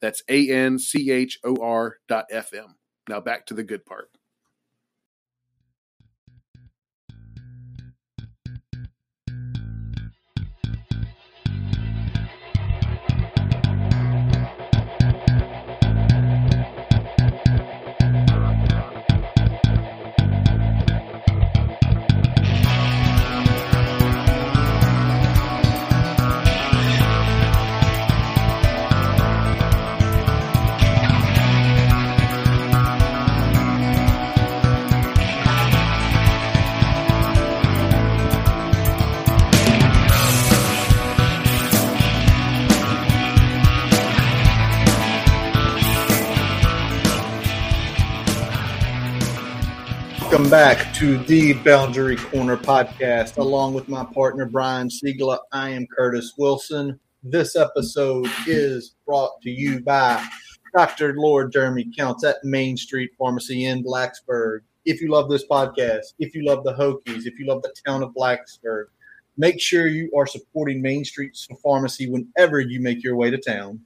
That's A N C H O R dot FM. Now back to the good part. Welcome back to the Boundary Corner podcast, along with my partner Brian Siegler. I am Curtis Wilson. This episode is brought to you by Dr. Lord Jeremy Counts at Main Street Pharmacy in Blacksburg. If you love this podcast, if you love the Hokies, if you love the town of Blacksburg, make sure you are supporting Main Street Pharmacy whenever you make your way to town.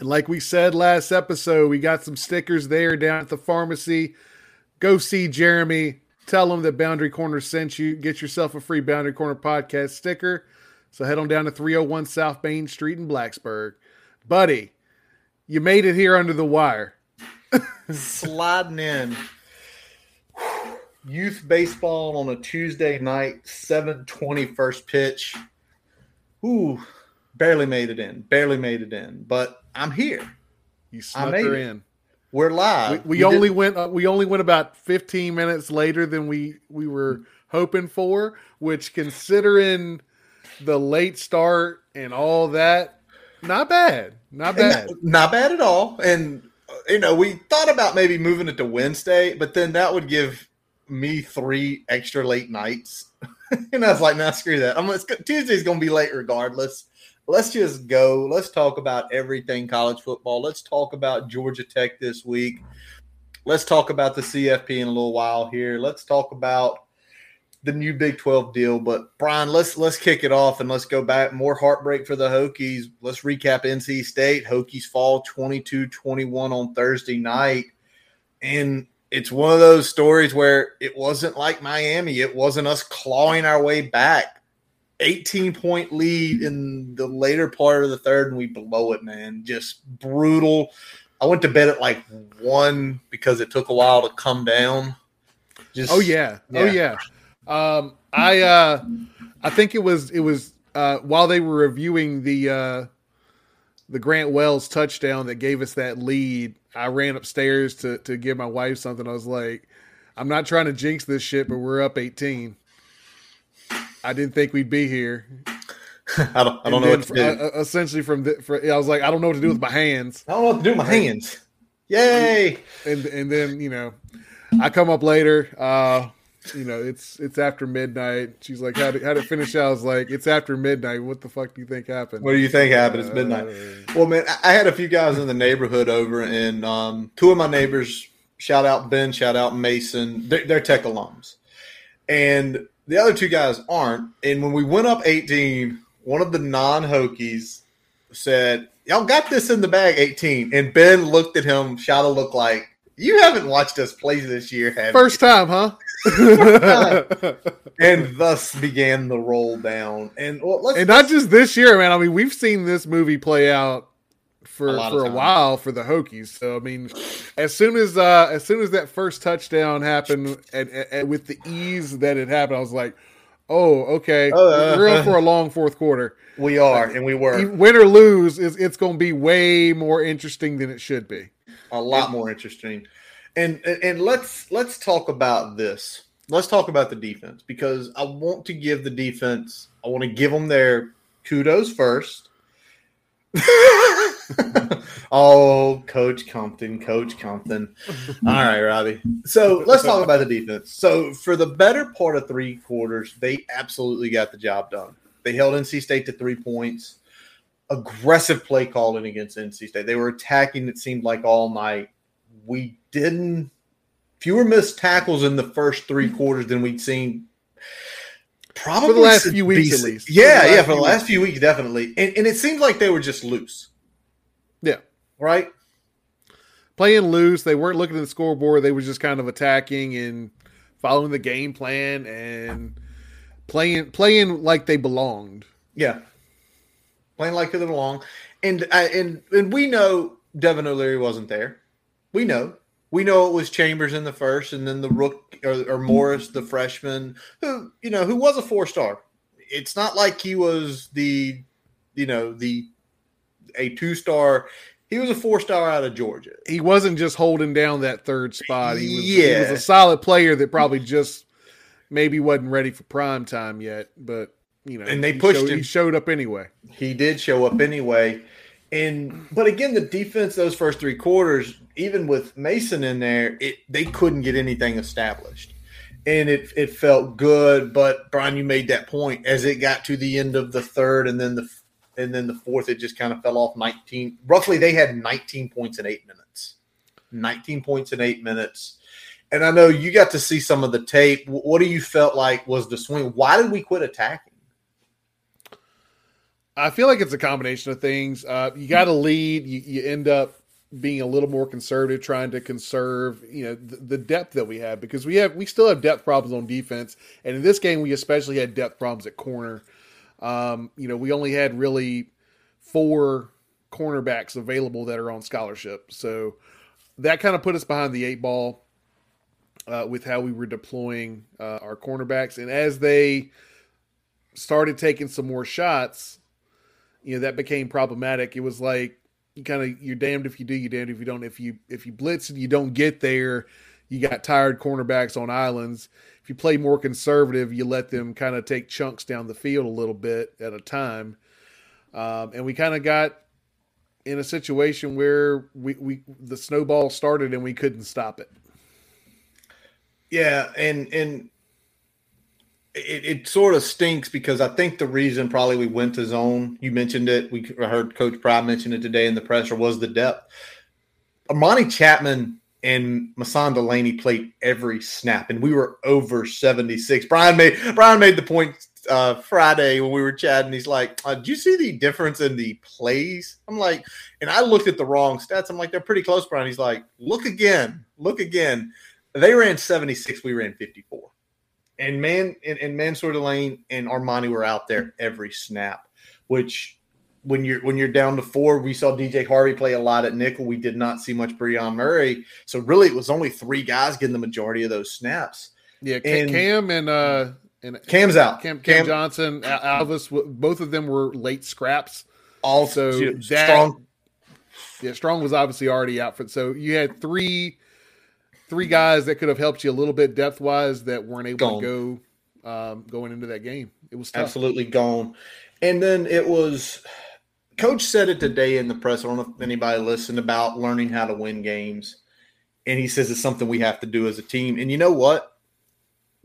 And like we said last episode, we got some stickers there down at the pharmacy. Go see Jeremy. Tell him that Boundary Corner sent you. Get yourself a free Boundary Corner podcast sticker. So head on down to 301 South Main Street in Blacksburg. Buddy, you made it here under the wire. Sliding in. Youth baseball on a Tuesday night, 720 first pitch. Ooh, barely made it in. Barely made it in. But I'm here. You snuck her in. We're live. We, we, only did... went uh, we only went about 15 minutes later than we we were hoping for, which considering the late start and all that, not bad. Not bad. Not, not bad at all. And you know, we thought about maybe moving it to Wednesday, but then that would give me three extra late nights. and I was like, nah, screw that. I'm Tuesday's gonna be late regardless let's just go. Let's talk about everything college football. Let's talk about Georgia Tech this week. Let's talk about the CFP in a little while here. Let's talk about the new Big 12 deal. But Brian, let's let's kick it off and let's go back. More heartbreak for the Hokies. Let's recap NC State. Hokies fall 22-21 on Thursday night. And it's one of those stories where it wasn't like Miami. It wasn't us clawing our way back 18 point lead in the later part of the third, and we blow it, man. Just brutal. I went to bed at like one because it took a while to come down. Just, oh yeah. oh yeah. Um, I uh, I think it was it was uh, while they were reviewing the uh, the Grant Wells touchdown that gave us that lead. I ran upstairs to to give my wife something. I was like, I'm not trying to jinx this shit, but we're up 18. I didn't think we'd be here. I don't, I don't know what to do. Uh, essentially, from the, for, I was like, I don't know what to do with my hands. I don't know what to do with my hands. Yay! And and then you know, I come up later. Uh, you know, it's it's after midnight. She's like, how did, how did it finish? I was like, it's after midnight. What the fuck do you think happened? What do you think happened? It's midnight. Uh, well, man, I had a few guys in the neighborhood over, and um, two of my neighbors, shout out Ben, shout out Mason, they're, they're tech alums, and the other two guys aren't. And when we went up 18, one of the non Hokies said, Y'all got this in the bag 18. And Ben looked at him, shot a look like, You haven't watched us play this year, have First you? time, huh? and thus began the roll down. And well, and not just this year, man. I mean, we've seen this movie play out for a for a while for the Hokies. So I mean, as soon as uh, as soon as that first touchdown happened, and, and with the ease that it happened, I was like, "Oh, okay, uh, we're in for a long fourth quarter." We are, and we were. Win or lose, is it's going to be way more interesting than it should be. A lot more interesting. And and let's let's talk about this. Let's talk about the defense because I want to give the defense. I want to give them their kudos first Oh, Coach Compton, Coach Compton. All right, Robbie. So let's talk about the defense. So for the better part of three quarters, they absolutely got the job done. They held NC State to three points. Aggressive play calling against NC State. They were attacking. It seemed like all night. We didn't fewer missed tackles in the first three quarters than we'd seen probably For the last few weeks, at least. For Yeah, the yeah, last for the few last few weeks, definitely. And, and it seemed like they were just loose, Yeah. right? Playing loose. They weren't looking at the scoreboard. They were just kind of attacking and following the game plan and playing playing like they belonged. Yeah, playing like they belong, and uh, and and we know Devin O'Leary wasn't there. We know, we know it was Chambers in the first, and then the rook or, or Morris, the freshman, who you know who was a four star. It's not like he was the, you know, the a two star. He was a four star out of Georgia. He wasn't just holding down that third spot. He was, he was a solid player that probably just maybe wasn't ready for prime time yet. But you know, And they pushed showed, him. He showed up anyway. he did show up anyway. And but again, the defense those first three quarters, even with Mason in there, it they couldn't get anything established. And it it felt good, but Brian, you made that point as it got to the end of the third and then the and then the fourth, it just kind of fell off 19. Roughly they had 19 points in eight minutes. 19 points in eight minutes. And I know you got to see some of the tape. What do you felt like was the swing? Why did we quit attacking? I feel like it's a combination of things. Uh, you got to lead. You, you end up being a little more conservative, trying to conserve, you know, the, the depth that we have because we have we still have depth problems on defense, and in this game we especially had depth problems at corner. Um, you know, we only had really four cornerbacks available that are on scholarship, so that kind of put us behind the eight ball uh, with how we were deploying uh, our cornerbacks, and as they started taking some more shots you know that became problematic. It was like you kind of you're damned if you do, you're damned if you don't. If you if you blitz and you don't get there, you got tired cornerbacks on islands. If you play more conservative, you let them kind of take chunks down the field a little bit at a time. Um, and we kind of got in a situation where we, we the snowball started and we couldn't stop it. Yeah, and and it, it sort of stinks because I think the reason probably we went to zone. You mentioned it. We heard Coach Pry mention it today in the presser was the depth. Amani Chapman and Masan Delaney played every snap, and we were over seventy six. Brian made Brian made the point uh, Friday when we were chatting. He's like, uh, "Do you see the difference in the plays?" I'm like, and I looked at the wrong stats. I'm like, "They're pretty close." Brian, he's like, "Look again, look again." They ran 76, we ran 54. And man and, and Mansoor Delane and Armani were out there every snap, which when you're when you're down to four, we saw DJ Harvey play a lot at nickel. We did not see much Brion Murray. So really it was only three guys getting the majority of those snaps. Yeah, And- Cam and uh and Cam's out. Cam, Cam, Johnson, Al- Alvis, both of them were late scraps. also that strong. Yeah, Strong was obviously already out for so you had three three guys that could have helped you a little bit depth wise that weren't able to go um, going into that game. It was tough. absolutely gone. And then it was coach said it today in the press. I don't know if anybody listened about learning how to win games. And he says it's something we have to do as a team. And you know what?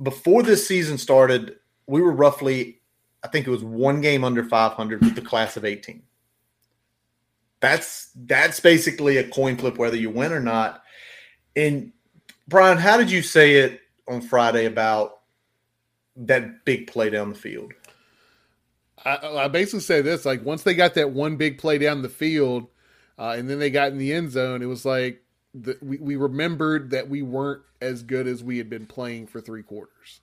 Before this season started, we were roughly, I think it was one game under 500 with the class of 18. That's that's basically a coin flip whether you win or not. And Brian, how did you say it on Friday about that big play down the field? I, I basically say this: like once they got that one big play down the field, uh, and then they got in the end zone, it was like the, we we remembered that we weren't as good as we had been playing for three quarters.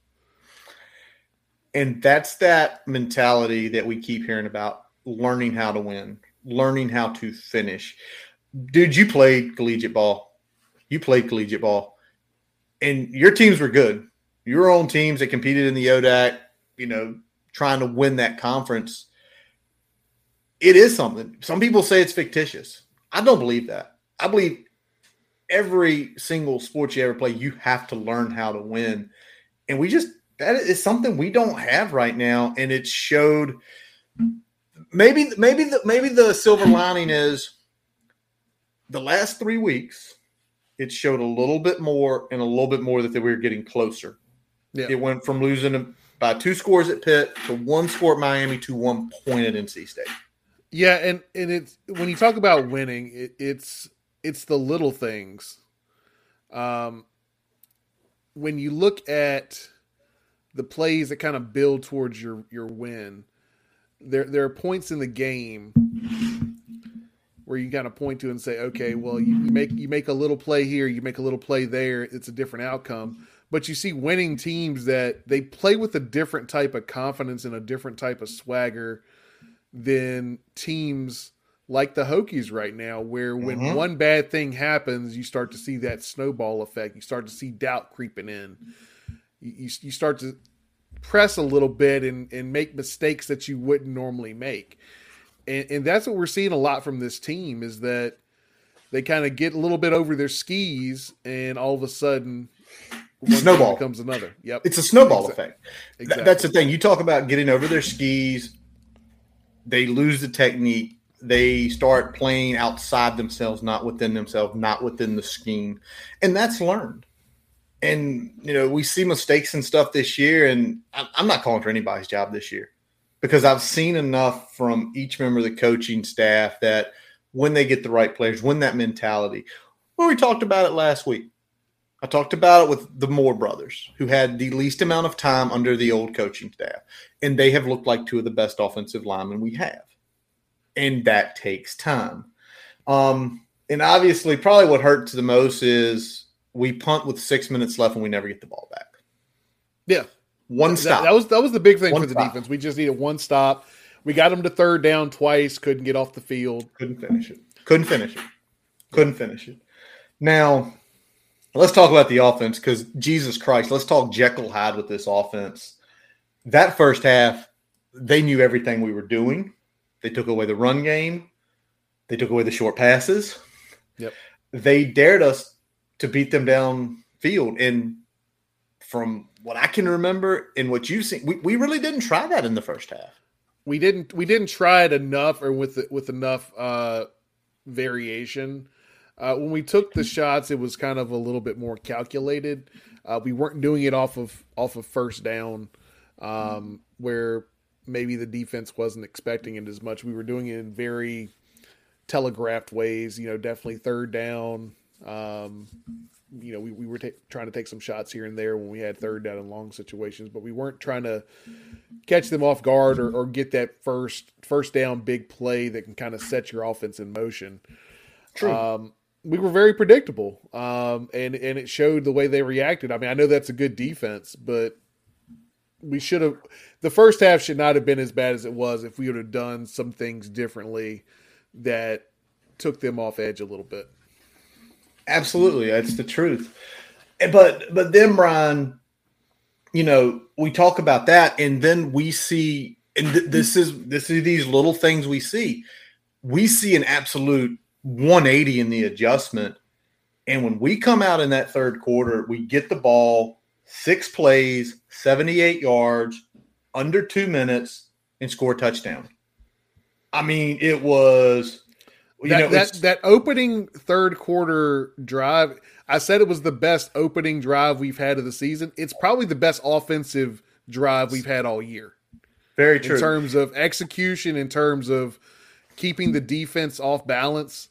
And that's that mentality that we keep hearing about learning how to win, learning how to finish. Dude, you played collegiate ball. You played collegiate ball. And your teams were good. Your own teams that competed in the ODAC, you know, trying to win that conference. It is something. Some people say it's fictitious. I don't believe that. I believe every single sport you ever play, you have to learn how to win. And we just that is something we don't have right now, and it showed. Maybe, maybe the maybe the silver lining is the last three weeks, it showed a little bit more and a little bit more that we were getting closer. Yeah. It went from losing by two scores at Pitt to one score at Miami to one point at NC State. Yeah, and and it's when you talk about winning, it, it's it's the little things. Um, when you look at the plays that kind of build towards your your win, there there are points in the game where you kind of point to and say, okay, well you, you make you make a little play here, you make a little play there, it's a different outcome. But you see winning teams that they play with a different type of confidence and a different type of swagger than teams like the Hokies right now, where when Mhm. one bad thing happens, you start to see that snowball effect. You start to see doubt creeping in. You, you, you start to press a little bit and, and make mistakes that you wouldn't normally make. And, and that's what we're seeing a lot from this team is that they kind of get a little bit over their skis and all of a sudden one Snowball. becomes another. Yep. It's a snowball Exactly. effect. Exactly. That's the thing. You talk about getting over their skis. They lose the technique. They start playing outside themselves, not within themselves, not within the scheme. And that's learned. And, you know, we see mistakes and stuff this year. And I'm not calling for anybody's job this year because I've seen enough from each member of the coaching staff that when they get the right players, when that mentality, well, we talked about it last week. I talked about it with the Moore brothers, who had the least amount of time under the old coaching staff, and they have looked like two of the best offensive linemen we have, and that takes time. Um, and obviously, probably what hurts the most is we punt with six minutes left and we never get the ball back. Yeah. One That- stop. That, was that was the big thing One for the stop. defense. We just needed one stop. We got them to third down twice. Couldn't get off the field. Couldn't finish it. Couldn't finish it. Couldn't finish it. Now, let's talk about the offense because Jesus Christ, let's talk Jekyll Hyde with this offense. That first half, they knew everything we were doing. They took away the run game. They took away the short passes. Yep. They dared us to beat them downfield. And from what I can remember and what you've seen, we, we really didn't try that in the first half. We didn't we didn't try it enough or with with enough uh, variation. Uh, when we took the shots, it was kind of a little bit more calculated. Uh, we weren't doing it off of off of first down, um, where maybe the defense wasn't expecting it as much. We were doing it in very telegraphed ways. You know, definitely third down. Um, you know, we, we were ta- trying to take some shots here and there when we had third down and long situations, but we weren't trying to catch them off guard or, or get that first first down big play that can kind of set your offense in motion. True. Um, we were very predictable, um, and and it showed the way they reacted. I mean, I know that's a good defense, but we should have. The first half should not have been as bad as it was if we would have done some things differently that took them off edge a little bit. Absolutely, that's the truth. But but then Brian, you know, we talk about that, and then we see, and th- this is this is these little things we see. We see an absolute 180 in the adjustment, and when we come out in that third quarter, we get the ball, six plays, 78 yards, under two minutes, and score a touchdown. I mean, it was. You that, know, that that opening third quarter drive, I said it was the best opening drive we've had of the season. It's probably the best offensive drive we've had all year very true. in terms of execution, in terms of keeping the defense off balance.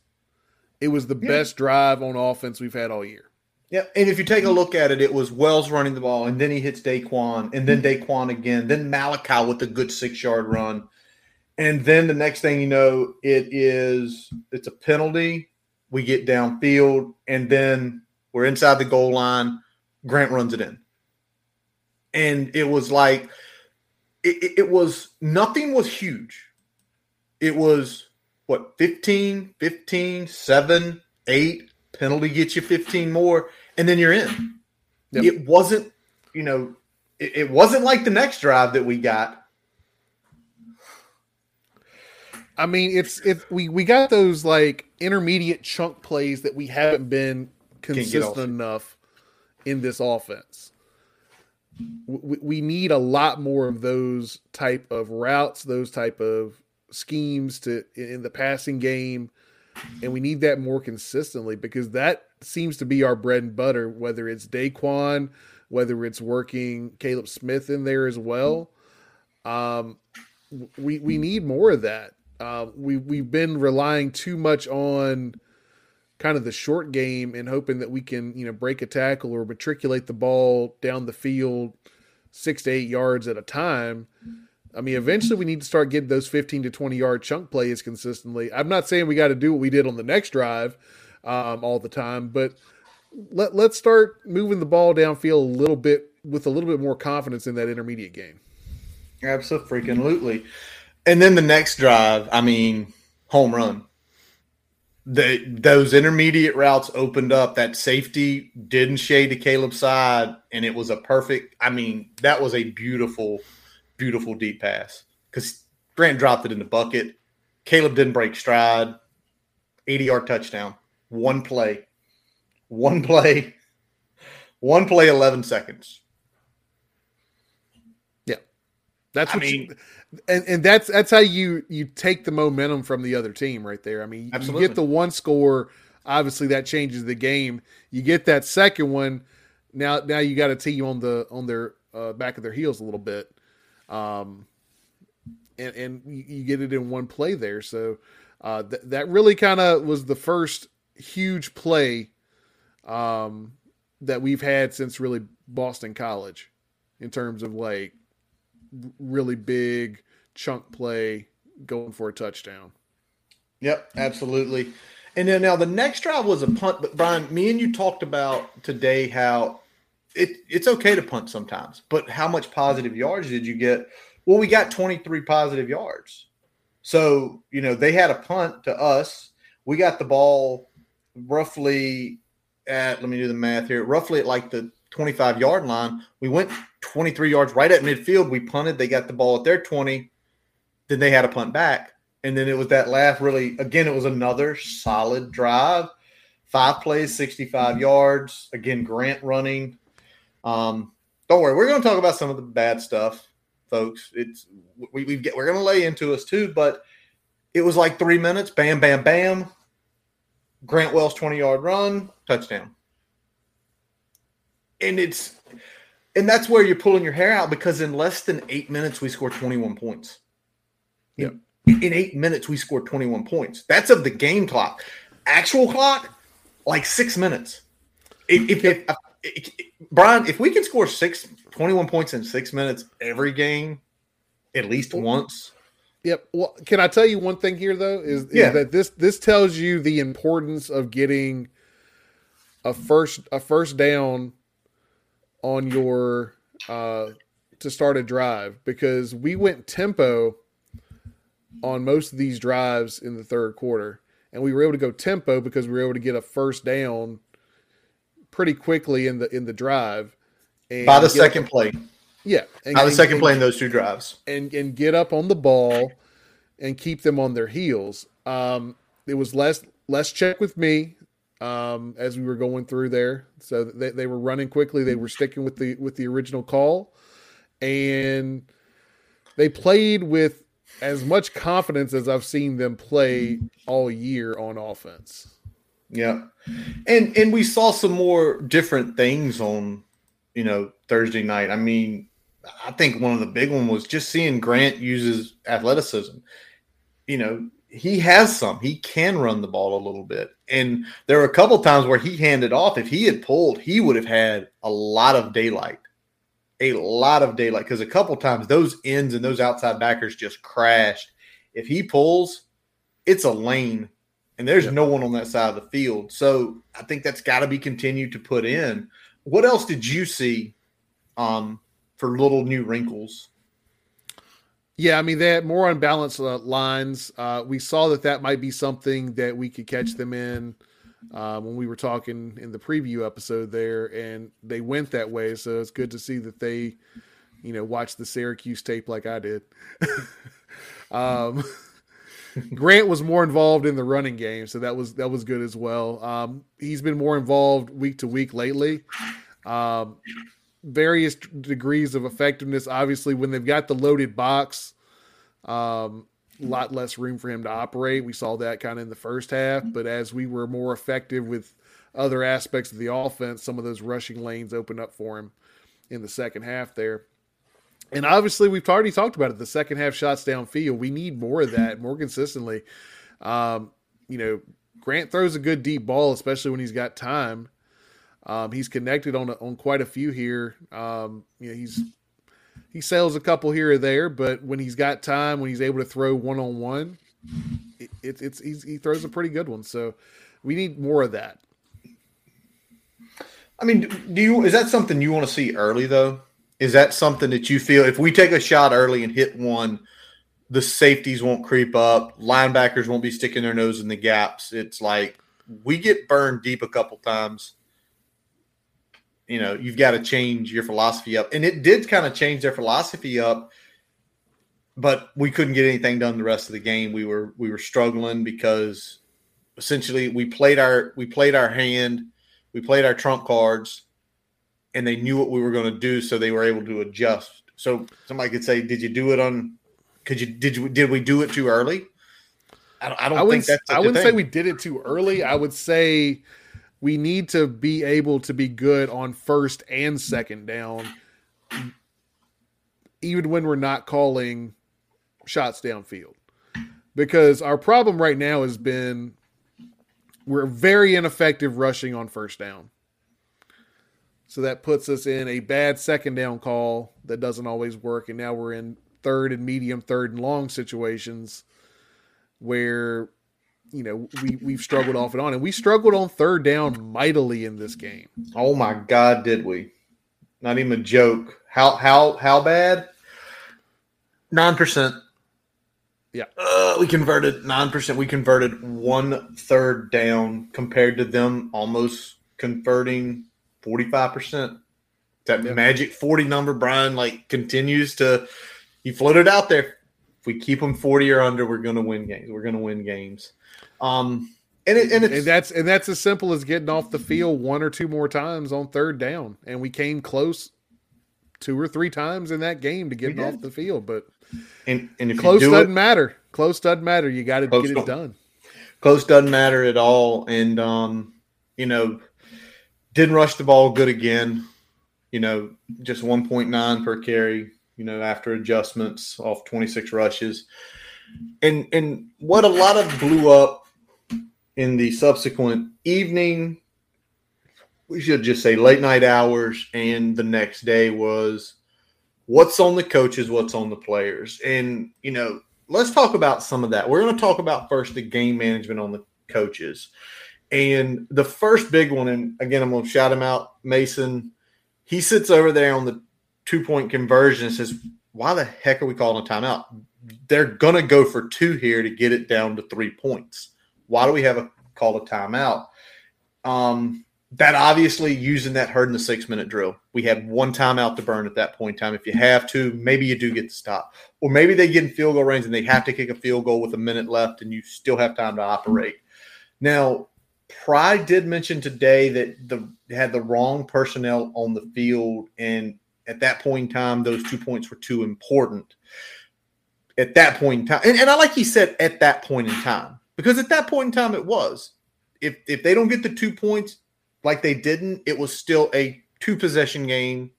It was the Yeah. best drive on offense we've had all year. Yeah, and if you take a look at it, it was Wells running the ball, and then he hits Daquan, and then mm-hmm. Daquan again, then Malachi with a good six yard run, and then the next thing you know, it is it's a penalty. We get downfield, and then we're inside the goal line. Grant runs it in, and it was like it, it- it was nothing was huge. It was what 15, 15, 7, 8, penalty gets you 15 more, and then you're in. Yep. It wasn't, you know, it, it wasn't like the next drive that we got. I mean, it's if we we got those like intermediate chunk plays that we haven't been consistent enough in this offense. We, we need a lot more of those type of routes, those type of schemes to in the passing game. and we need that more consistently because that seems to be our bread and butter. Whether it's Daquan, whether it's working Kaleb Smith in there as well, um, we we need more of that. Uh, we we've been relying too much on kind of the short game and hoping that we can you know break a tackle or matriculate the ball down the field six to eight yards at a time. I mean, eventually we need to start getting those 15 to 20 yard chunk plays consistently. I'm not saying we got to do what we did on the next drive um, all the time, but let, let's start moving the ball downfield a little bit with a little bit more confidence in that intermediate game. Absolutely. And then the next drive, I mean, home run. The, those intermediate routes opened up. That safety didn't shade to Kaleb's side, and it was a perfect. I mean, that was a beautiful, beautiful deep pass because Grant dropped it in the bucket. Kaleb didn't break stride. 80 yard touchdown. One play. One play. One play, 11 seconds. Yeah. That's what I mean, you, and, and that's that's how you you take the momentum from the other team right there. I mean, absolutely. you get the one score, obviously that changes the game. You get that second one, now now you got a team on the on their uh, back of their heels a little bit, um, and and you get it in one play there. So uh, th- that really kind of was the first huge play um, that we've had since really Boston College in terms of like really big chunk play going for a touchdown. Yep, absolutely. And then now the next drive was a punt, but Brian, me and you talked about today how it it's okay to punt sometimes, but how much positive yards did you get? Well, we got 23 positive yards. So, you know, they had a punt to us. We got the ball roughly at let me do the math here, roughly at like the 25 yard line. We went 23 yards right at midfield. We punted, they got the ball at their 20 then they had a punt back. And then it was that last really, again, it was another solid drive. Five plays, 65 yards. Again, Grant running. Um, don't worry, we're going to talk about some of the bad stuff, folks. It's we, we get we're going to lay into us too, but it was like three minutes, bam, bam, bam. Grant Wells 20 yard run, touchdown. And it's and that's where you're pulling your hair out because in less than eight minutes we scored 21 points. Yep. In eight minutes, we scored 21 points. That's of the game clock. Actual clock, like six minutes. If, if, if, Brian, if we can score six, 21 points in six minutes every game, at least once. Yep. Well, can I tell you one thing here though? Is, is yeah. that this this tells you the importance of getting a first a first down on your uh to start a drive because we went tempo on most of these drives in the third quarter. And we were able to go tempo because we were able to get a first down pretty quickly in the in the drive. And By the second up, play. Yeah. And, By the and, second and, play in those two drives. And and get up on the ball and keep them on their heels. Um, it was less less check with me um, as we were going through there. So they, they were running quickly. They were sticking with the with the original call, and they played with as much confidence as I've seen them play all year on offense. Yeah. And and we saw some more different things on, you know, Thursday night. I mean, I think one of the big one was just seeing Grant uses athleticism. You know, he has some. He can run the ball a little bit. And there were a couple times where he handed off. If he had pulled, he would have had a lot of daylight a lot of daylight because a couple times those ends and those outside backers just crashed. If he pulls, it's a lane and there's no one on that side of the field. So I think that's got to be continued to put in. What else did you see um, for little new wrinkles? Yeah, I mean they had more unbalanced uh, lines. Uh, we saw that that might be something that we could catch them in uh, when we were talking in the preview episode there, and they went that way. So it's good to see that they, you know, watched the Syracuse tape like I did. um, Grant was more involved in the running game, so that was that was good as well. Um, he's been more involved week to week lately. Um, various degrees of effectiveness. Obviously, when they've got the loaded box, um, a lot less room for him to operate. We saw that kind of in the first half, but as we were more effective with other aspects of the offense, some of those rushing lanes opened up for him in the second half there. And obviously, we've already talked about it. The second half shots downfield, we need more of that more consistently. Um, you know, Grant throws a good deep ball, especially when he's got time. Um, he's connected on on quite a few here. Um, you know, he's he sails a couple here or there, but when he's got time, when he's able to throw one on one, it's it's he throws a pretty good one. So we need more of that. I mean, do you is that something you want to see early though? Is that something that you feel if we take a shot early and hit one, the safeties won't creep up, linebackers won't be sticking their nose in the gaps. It's like we get burned deep a couple times. You know, you've got to change your philosophy up. And it did kind of change their philosophy up, but we couldn't get anything done the rest of the game. We were we were struggling because essentially we played our we played our hand we played our trump cards and they knew what we were going to do so they were able to adjust. So somebody could say did you do it on could you did you did we do it too early? I don't, I don't I think that's i wouldn't say we did it too early. I would say we need to be able to be good on first and second down even when we're not calling shots downfield. Because our problem right now has been we're very ineffective rushing on first down. So that puts us in a bad second down call that doesn't always work. And now we're in third and medium, third and long situations where, you know, we, we've struggled off and on. And we struggled on third down mightily in this game. Oh my God, did we? Not even a joke. How how how bad? Nine percent. Yeah. Uh, we converted 9%. We converted one third down compared to them almost converting 45%. That yeah. magic 40 number, Brian, like continues to, he floated out there. If we keep them 40 or under, we're going to win games. We're going to win games. Um, and, it, and, and, that's and that's as simple as getting off the field one or two more times on third down, and we came close two or three times in that game to getting off the field. But and, and if close do doesn't it, matter. Close doesn't matter. You got to get it done. Close doesn't matter at all. And um, you know, didn't rush the ball good again. You know, just 1.9 per carry. You know, after adjustments off 26 rushes, and and what a lot of blew up in the subsequent evening we should just say late night hours and the next day was what's on the coaches, what's on the players. And, you know, let's talk about some of that. We're going to talk about first the game management on the coaches. And the first big one, and again, I'm going to shout him out, Mason. He sits over there on the two point conversion and says, Why the heck are we calling a timeout? They're going to go for two here to get it down to three points. Why do we have a call a timeout? Um, that obviously using that hurt in the six minute drill. We had one timeout to burn at that point in time. If you have to, maybe you do get to stop. Or maybe they get in field goal range and they have to kick a field goal with a minute left and you still have time to operate. Now, Pry did mention today that the had the wrong personnel on the field, and at that point in time, those two points were too important. At that point in time, and, and I like he said at that point in time, because at that point in time it was. If if they don't get the two points, like they didn't, it was still a two possession game,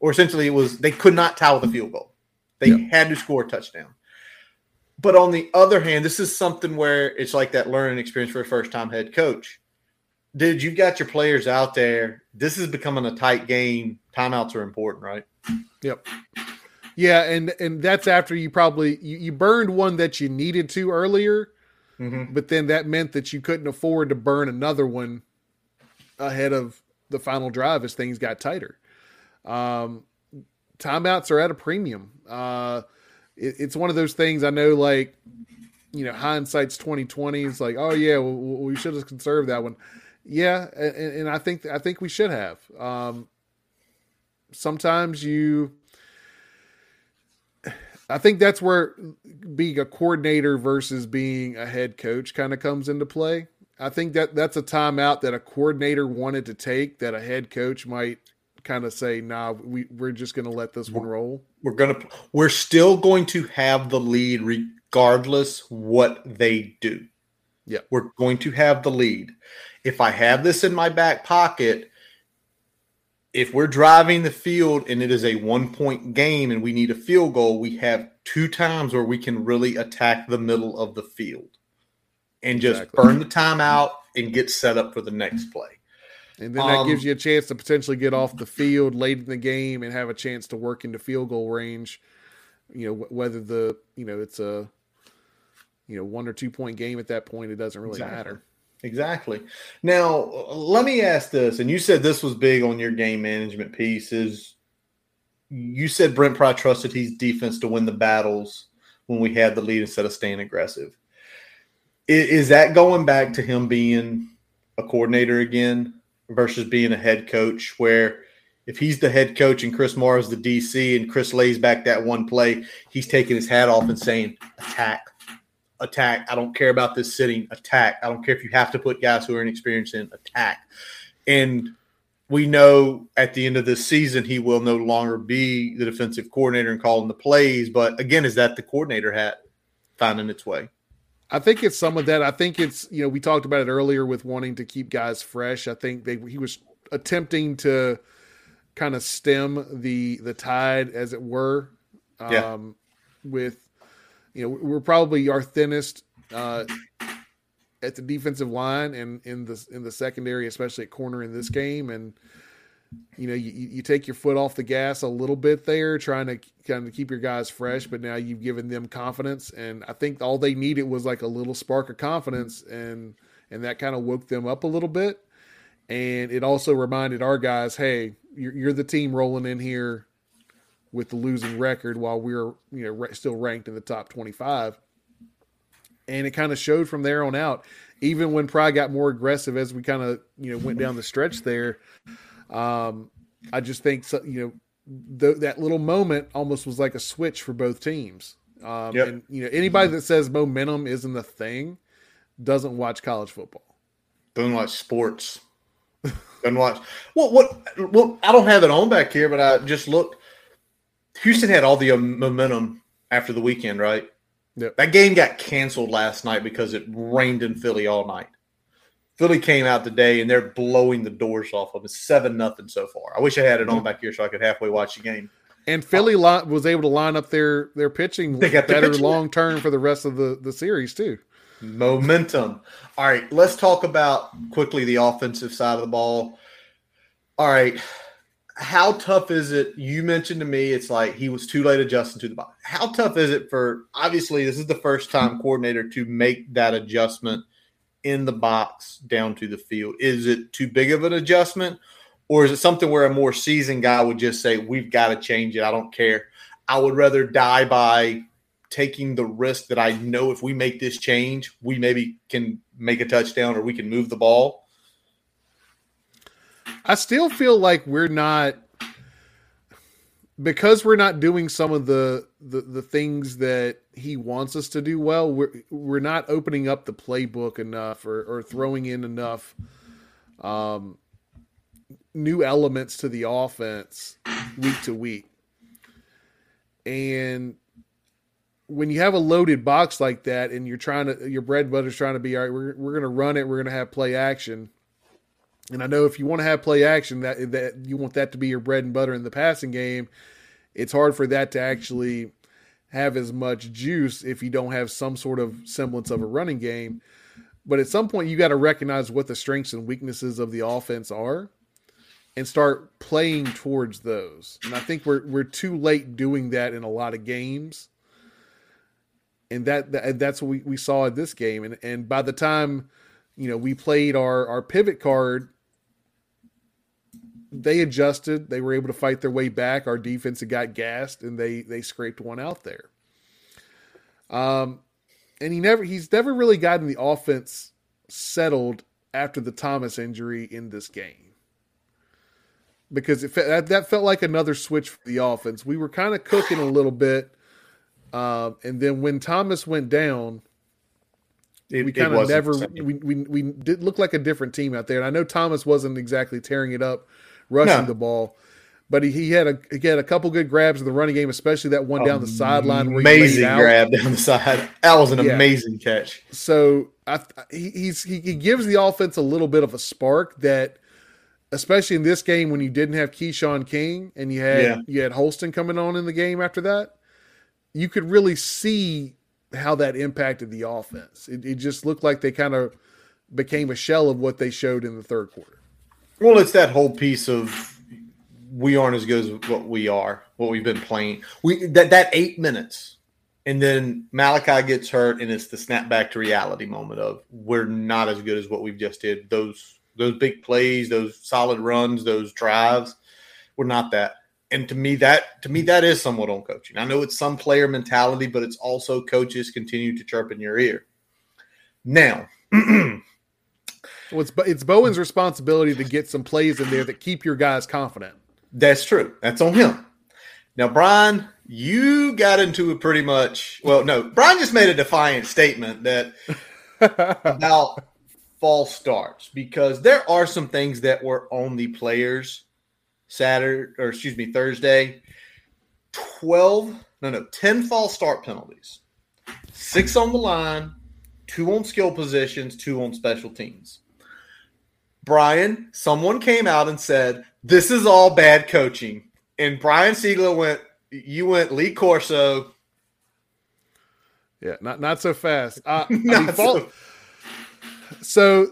or essentially it was they could not tie with a field goal. They yeah. had to score a touchdown. But on the other hand, this is something where it's like that learning experience for a first time head coach. Dude, you've got your players out there. This is becoming a tight game. Timeouts are important, right? Yep. Yeah, and and that's after you probably you, you burned one that you needed to earlier, mm-hmm. but then that meant that you couldn't afford to burn another one ahead of the final drive as things got tighter. Um, timeouts are at a premium. Uh, it, it's one of those things I know, like, you know, hindsight's 2020. It's like, oh yeah, well, we should have conserved that one. Yeah. And, and I think, I think we should have, um, sometimes you, I think that's where being a coordinator versus being a head coach kind of comes into play. I think that that's a timeout that a coordinator wanted to take that a head coach might kind of say, "Nah, we we're just going to let this one roll." We're going to we're still going to have the lead regardless what they do. Yeah. We're going to have the lead. If I have this in my back pocket, if we're driving the field and it is a one point game and we need a field goal, we have two times where we can really attack the middle of the field and just Exactly. burn the time out and get set up for the next play. And then that Um, gives you a chance to potentially get off the field late in the game and have a chance to work into field goal range. You know, whether the you know it's a you know one or two point game at that point, it doesn't really Exactly. matter. Exactly. Now, let me ask this, and you said this was big on your game management piece. Is you said Brent Pry trusted his defense to win the battles when we had the lead instead of staying aggressive. I- Is, that going back to him being a coordinator again versus being a head coach? Where if he's the head coach and Chris Marve is the DC and Chris lays back that one play, he's taking his hat off and saying, attack, attack. I don't care about this sitting. Attack. I don't care if you have to put guys who are inexperienced in attack. And we know at the end of this season he will no longer be the defensive coordinator and calling the plays. But again, is that the coordinator hat finding its way? I think it's some of that. I think it's you know we talked about it earlier with wanting to keep guys fresh. I think they he was attempting to kind of stem the the tide, as it were. Um, Yeah. With you know we're probably our thinnest uh, at the defensive line and in the in the secondary, especially at corner in this game, and you know you, you take your foot off the gas a little bit there, trying to kind of keep your guys fresh. But now you've given them confidence, and I think all they needed was like a little spark of confidence, and and that kind of woke them up a little bit. And it also reminded our guys, hey, you're, you're the team rolling in here with the losing record while we're you know ra- still ranked in the top 25 and it kind of showed from there on out even when Pry got more aggressive as we kind of you know went down the stretch there um i just think so, you know th- that little moment almost was like a switch for both teams um Yep. and you know anybody that says momentum isn't a thing doesn't watch college football Doesn't watch sports. Doesn't watch. What? What? Well, I don't have it on back here, but I just looked. Houston had all the um, momentum after the weekend, right? Yep. That game got canceled last night because it rained in Philly all night. Philly came out today and they're blowing the doors off of it. Seven nothing so far. I wish I had it on mm-hmm. back here so I could halfway watch the game. and Philly was able to line up their their pitching They got better long term for the rest of the the series too. Momentum. All right, let's talk about quickly the offensive side of the ball. All right, how tough is it? You mentioned to me it's like he was too late adjusting to the box. How tough is it for obviously this is the first time coordinator to make that adjustment in the box down to the field? Is it too big of an adjustment, or is it something where a more seasoned guy would just say, "We've got to change it. I don't care. I would rather die by taking the risk that I know if we make this change, we maybe can make a touchdown or we can move the ball." I still feel like we're not because we're not doing some of the, the the things that he wants us to do well. We're we're not opening up the playbook enough or, or throwing in enough um, new elements to the offense week to week. And when you have a loaded box like that, and you're trying to your bread butter's trying to be all right, we're we're going to run it, we're going to have play action. And I know if you want to have play action, that that you want that to be your bread and butter in the passing game. It's hard for that to actually have as much juice if you don't have some sort of semblance of a running game. But at some point, you got to recognize what the strengths and weaknesses of the offense are, and start playing towards those. And I think we're we're too late doing that in a lot of games. And that, that that's what we, we saw in this game. And and by the time you know we played our our pivot card they adjusted. They were able to fight their way back. Our defense had got gassed and they they scraped one out there. Um and he never he's never really gotten the offense settled after the thomas injury in this game. Because it fe- that, that felt like another switch for the offense. We were kind of cooking a little bit um, and then when thomas went down It, we kind of never we, we we did look like a different team out there. And i know thomas wasn't exactly tearing it up rushing No. the ball but he, he had a he had a couple good grabs in the running game, especially that one down the sideline. where he laid Amazing grab down the side. That was an Yeah. amazing catch. So I, he, he's he, he gives the offense a little bit of a spark that, especially in this game when you didn't have Keshawn King and you had Yeah. you had Holston coming on in the game after that, you could really see how that impacted the offense. It, it just looked like they kind of became a shell of what they showed in the third quarter. Well, it's that whole piece of we aren't as good as what we are, what we've been playing. We that that eight minutes, and then Malachi gets hurt, and it's the snap back to reality moment of we're not as good as what we've just did. Those those big plays, those solid runs, those drives, we're not that. And to me, that to me that is somewhat on coaching. I know it's some player mentality, but it's also coaches continue to chirp in your ear. Now, Well, it's it's Bowen's responsibility to get some plays in there that keep your guys confident. That's true. That's on him. Now, Brian, you got into it pretty much. Well, no, Brian just made a defiant statement that about false starts because there are some things that were on the players Saturday or excuse me Thursday. Twelve, no, no, ten false start penalties, six on the line, two on skill positions, two on special teams. Brian, someone came out and said, This is all bad coaching. And Brian Siegler went, You went Lee Corso. Yeah, not not so fast. Uh, I mean, Not fault- so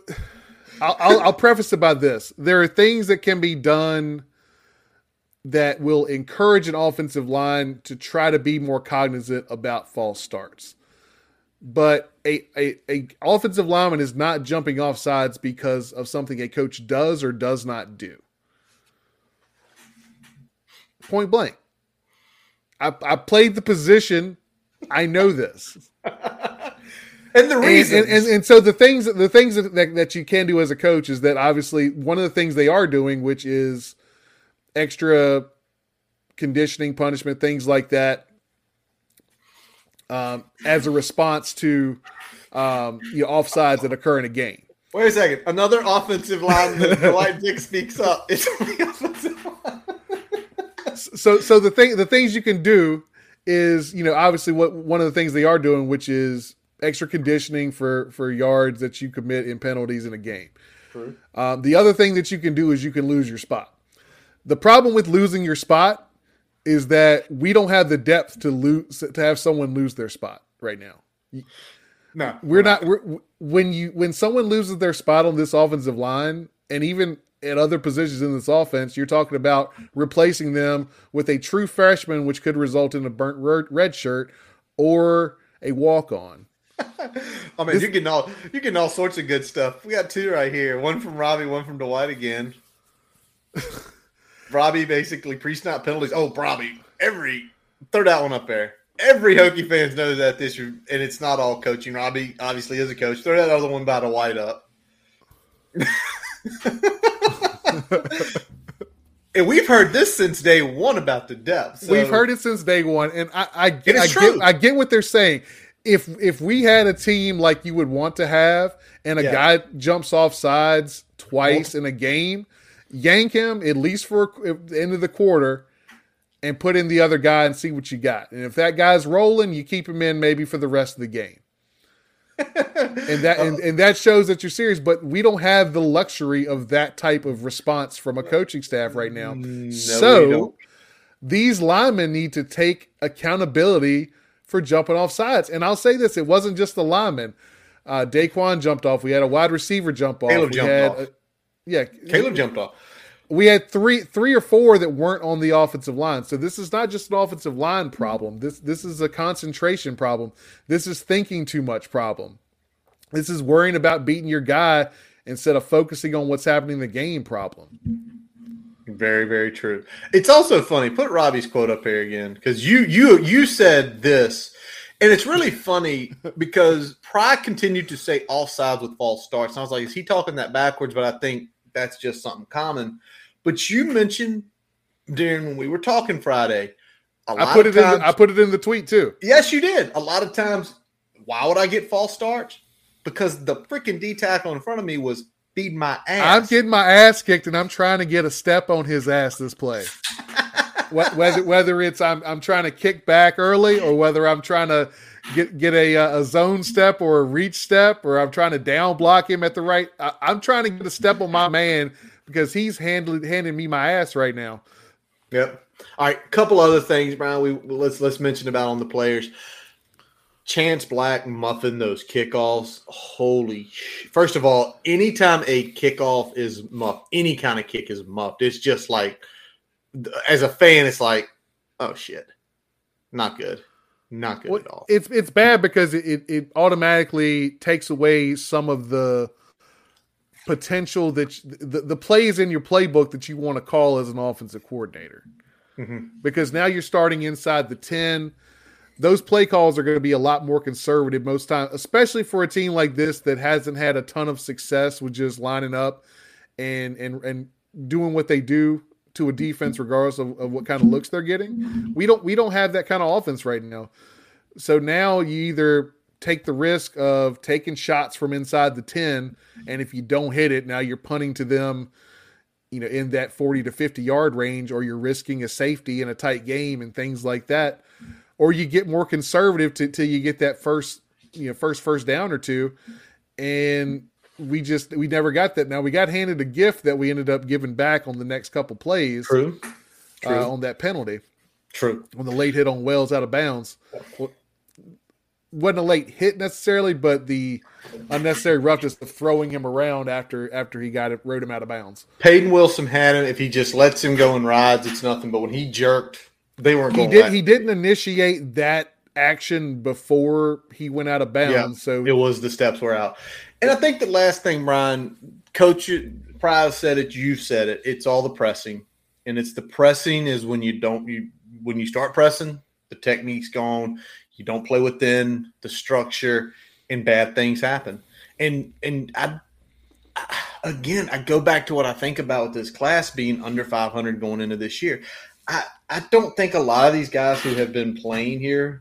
I'll, I'll, I'll preface it by this: there are things that can be done that will encourage an offensive line to try to be more cognizant about false starts. But a, a, a offensive lineman is not jumping off sides because of something a coach does or does not do. Point blank. I, I played the position. I know this And the and, reason and, and, and so the things the things that, that, that you can do as a coach is that obviously one of the things they are doing which is extra conditioning punishment things like that um, as a response to um, you know, offsides that occur in a game wait a second. Another offensive lineman, Dwight Dick speaks up. It's the offensive line. so so the thing the things you can do is you know obviously what one of the things they are doing which is extra conditioning for for yards that you commit in penalties in a game True. Um, the other thing that you can do is you can lose your spot. The problem with losing your spot is that we don't have the depth to lose to have someone lose their spot right now. No, We're not we're, when you when someone loses their spot on this offensive line and even at other positions in this offense, you're talking about replacing them with a true freshman, which could result in a burnt red shirt or a walk on. I oh, mean, you're getting all you're getting all sorts of good stuff. We got two right here. One from Robbie, one from Dwight again. Robbie basically pre-snap penalties. Oh, Robbie, every throw that one up there. Every Hokie fans knows that this year, and it's not all coaching. Robbie obviously is a coach. Throw that other one by the White up. and we've heard this since day one about the depth. So- We've heard it since day one, and I, I, is I get I get what they're saying. If if we had a team like you would want to have, and a Yeah. guy jumps off sides twice in a game, yank him at least for the end of the quarter, and put in the other guy and see what you got. And if that guy's rolling, you keep him in maybe for the rest of the game. and that and, and that shows that you're serious. But we don't have the luxury of that type of response from a coaching staff right now. No, so these linemen need to take accountability for jumping off sides. And I'll say this: it wasn't just the linemen. Uh, Da'Quan jumped off. We had a wide receiver jump off. Kaleb we jumped had, off. Yeah, Kaleb jumped off. we had three, three or four that weren't on the offensive line. So this is not just an offensive line problem. This this is a concentration problem. This is thinking too much problem. This is worrying about beating your guy instead of focusing on what's happening in the game problem. Very, very true. It's also funny. Put Robbie's quote up here again because you you you said this, and it's really funny because Pry continued to say offsides with false starts. And I was like, is he talking that backwards? But I think that's just something common. But you mentioned during when we were talking Friday, a lot I put it times, in. I put it in the tweet too. Yes, you did. A lot of times, why would I get false starts? Because the freaking D tackle in front of me was beating my ass. I'm getting my ass kicked, and I'm trying to get a step on his ass this play. Whether whether it's I'm I'm trying to kick back early, or whether I'm trying to get get a uh, a zone step or a reach step, or I'm trying to down block him at the right. I, I'm trying to get a step on my man because he's handling handing me my ass right now. Yep. All right, couple other things, Brian. We let's let's mention about on the players. Chance Black muffing those kickoffs. Holy! sh- First of all, anytime a kickoff is muffed, any kind of kick is muffed. It's just like, as a fan, it's like, oh shit, not good, not good Well, at all. It's it's bad because it, it, automatically takes away some of the potential that you- the, the plays in your playbook that you want to call as an offensive coordinator. Mhm. Because now you're starting inside the 10. Those play calls are going to be a lot more conservative most times, especially for a team like this that hasn't had a ton of success with just lining up and and and doing what they do to a defense regardless of, of what kind of looks they're getting. We don't we don't have that kind of offense right now. So now you either take the risk of taking shots from inside the 10 and if you don't hit it now you're punting to them you know in that 40 to 50 yard range or you're risking a safety in a tight game and things like that or you get more conservative till you get that first you know first first down or two and we just we never got that now we got handed a gift that we ended up giving back on the next couple plays True. True. uh, on that penalty True. on the late hit on Wells out of bounds. Well, wasn't a late hit necessarily, but the unnecessary roughness of throwing him around after after he got it, rode him out of bounds. Payton Wilson had him. If he just lets him go and rides, it's nothing. But when he jerked, they weren't He going. did. He didn't initiate that action before he went out of bounds. Yeah, so it was the steps were out. And I think the last thing, Brian, Coach Prize said it, you said it. It's all the pressing, and it's the pressing is when you don't you when you start pressing, the technique's gone. You don't play within the structure, and bad things happen. And and I, I again, I go back to what I think about with this class being under 500 going into this year. I I don't think a lot of these guys who have been playing here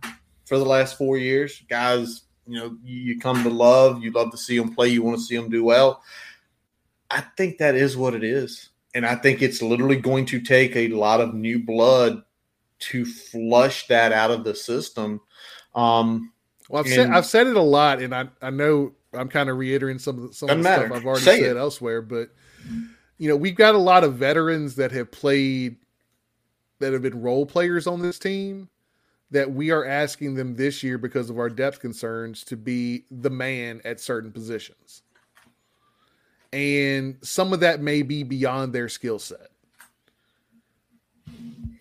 for the last four years, guys you know you, you come to love you love to see them play you want to see them do well. I think that is what it is. And i think it's literally going to take a lot of new blood to flush that out of the system. Um well, I've said I've said it a lot, and I I know I'm kind of reiterating some of the, some of the stuff. I've already Say said it. elsewhere, but you know we've got a lot of veterans that have played that have been role players on this team that we are asking them this year because of our depth concerns to be the man at certain positions. And some of that may be beyond their skill set.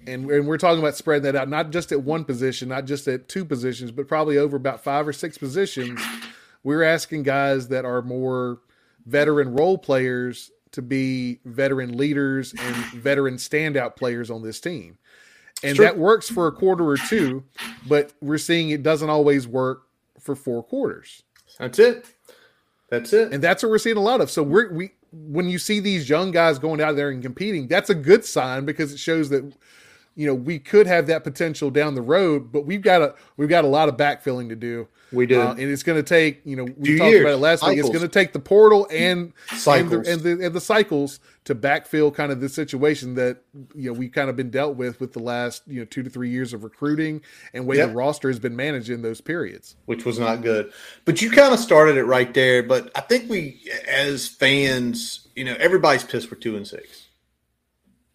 And, and we're talking about spreading that out, not just at one position, not just at two positions, but probably over about five or six positions. We're asking guys that are more veteran role players to be veteran leaders and veteran standout players on this team. And Sure. that works for a quarter or two, but we're seeing it doesn't always work for four quarters. that's it that's it And that's what we're seeing a lot of. So we're we when you see these young guys going out there and competing, that's a good sign because it shows that you know we could have that potential down the road, but we've got a we've got a lot of backfilling to do. we do, Uh, and it's going to take, you know, we Two talked years, about it last week. It's going to take the portal and Cycles. and the, and the and the cycles to backfill kind of the situation that you know we've kind of been dealt with with the last you know two to three years of recruiting and way Yep. the roster has been managed in those periods. which was not good. But you kind of started it right there. But I think we, as fans, you know, everybody's pissed we're two and six.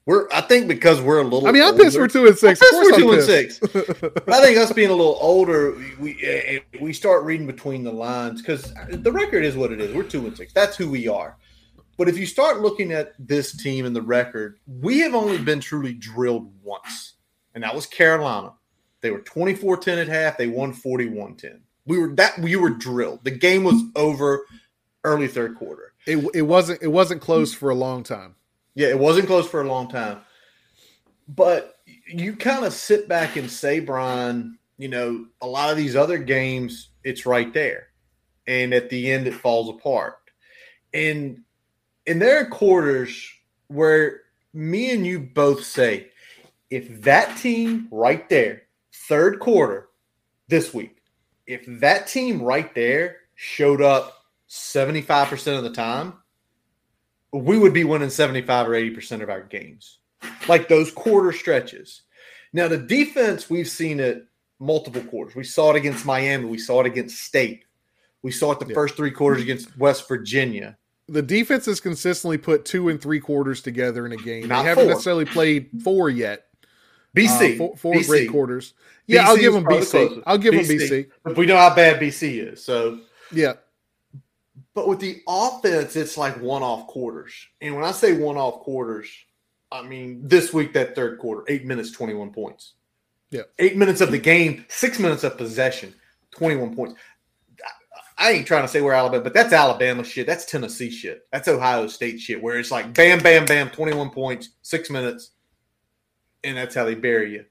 We're, I think, because we're a little. I mean, I'm pissed older- we're two and six. I'm pissed we're two and six. But I think us being a little older, we eh, we start reading between the lines because the record is what it is. We're two and six. That's who we are. But if you start looking at this team and the record, we have only been truly drilled once, and that was Carolina. They were 24-10 at half. They won 41-10. We were that we were drilled. The game was over early third quarter. It, it wasn't it wasn't close for a long time. Yeah, it wasn't close for a long time. But you kind of sit back and say, Brian, you know, a lot of these other games, it's right there. And at the end, it falls apart. And and there are quarters where me and you both say, if that team right there, third quarter this week, if that team right there showed up 75% of the time, we would be winning 75 or 80% of our games. Like those quarter stretches. Now, the defense, we've seen it multiple quarters. We saw it against Miami. We saw it against State. We saw it the yeah. first three quarters against West Virginia. The defense has consistently put two and three quarters together in a game. Not they haven't four. necessarily played four yet. BC. Uh, four, four BC. great quarters. Yeah, BC I'll give them BC. I'll give BC. them BC. But we know how bad BC is. So, yeah. But with the offense, it's like one off quarters. And when I say one off quarters, I mean this week, that third quarter, eight minutes, 21 points. Yeah. Eight minutes of the game, six minutes of possession, 21 points. I ain't trying to say we're Alabama, but that's Alabama shit. That's Tennessee shit. That's Ohio State shit, where it's like bam, bam, bam, 21 points, six minutes, and that's how they bury you.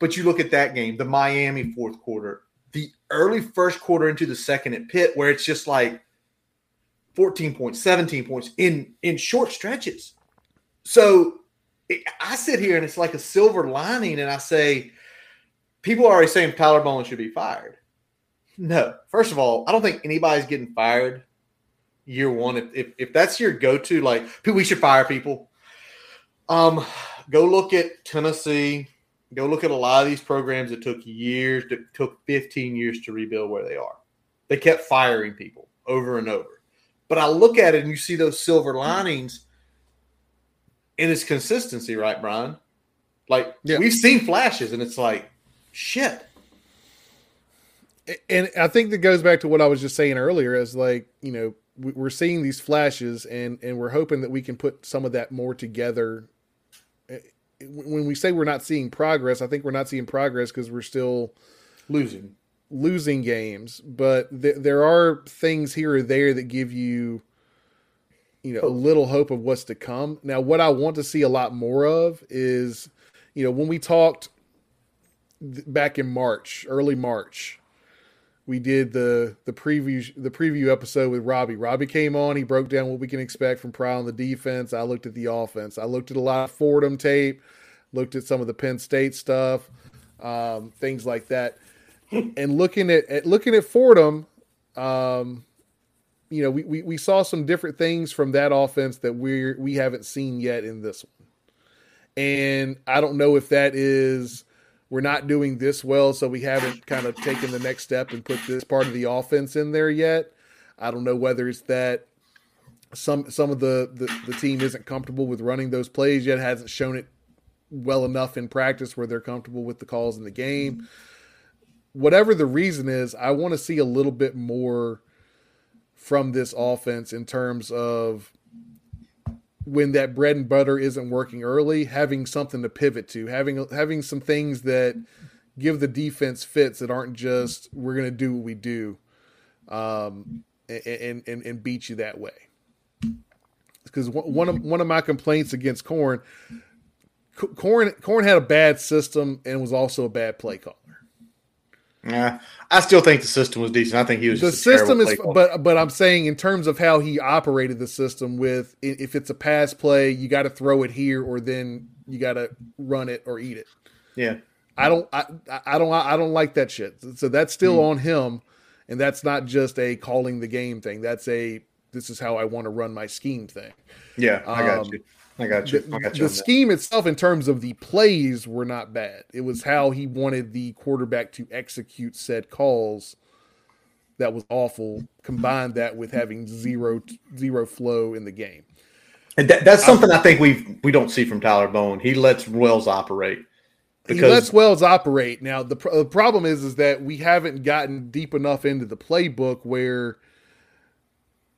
But you look at that game, the Miami fourth quarter, the early first quarter into the second at Pitt, where it's just like 14 points, 17 points in in short stretches. So it, I sit here and it's like a silver lining, and I say, people are already saying Tyler Bowen should be fired. No, first of all, I don't think anybody's getting fired year one. If if, if that's your go to, like we should fire people. Um, go look at Tennessee. Go look at a lot of these programs that took years, that took 15 years to rebuild where they are. They kept firing people over and over. But I look at it and you see those silver linings in its consistency, right, Brian? Like yeah. we've seen flashes, and it's like, shit. And I think that goes back to what I was just saying earlier, as like you know we're seeing these flashes, and and we're hoping that we can put some of that more together. When we say we're not seeing progress, I think we're not seeing progress because we're still losing losing games, but th- there are things here or there that give you, you know, a little hope of what's to come. Now, what I want to see a lot more of is, you know, when we talked th- back in March, early March, we did the the preview the preview episode with Robbie. Robbie came on. He broke down what we can expect from Pry on the defense. I looked at the offense. I looked at a lot of Fordham tape. Looked at some of the Penn State stuff, um, things like that and looking at, at, looking at Fordham, um, you know, we, we, we saw some different things from that offense that we're we haven't seen yet in this one. And I don't know if that is we're not doing this well, so we haven't kind of taken the next step and put this part of the offense in there yet. I don't know whether it's that some some of the, the, the team isn't comfortable with running those plays yet, hasn't shown it well enough in practice where they're comfortable with the calls in the game. Whatever the reason is, I want to see a little bit more from this offense in terms of when that bread and butter isn't working early, having something to pivot to, having having some things that give the defense fits that aren't just we're going to do what we do, um, and, and and beat you that way. Because one of one of my complaints against Corn, Corn Corn had a bad system and was also a bad play call. Yeah, I still think the system was decent. I think he was the system is, but but I'm saying in terms of how he operated the system with if it's a pass play, you got to throw it here or then you got to run it or eat it. Yeah, I don't I, I don't I don't like that shit. So that's still mm. on him, and that's not just a calling the game thing. That's a this is how I want to run my scheme thing. Yeah, I got um, you. I got you. The, I got you the scheme itself, in terms of the plays, were not bad. It was how he wanted the quarterback to execute said calls that was awful. Combined that with having zero zero flow in the game, and that, that's something I, I think we we don't see from Tyler Bowen. He lets Wells operate. Because, he lets Wells operate. Now the, the problem is is that we haven't gotten deep enough into the playbook where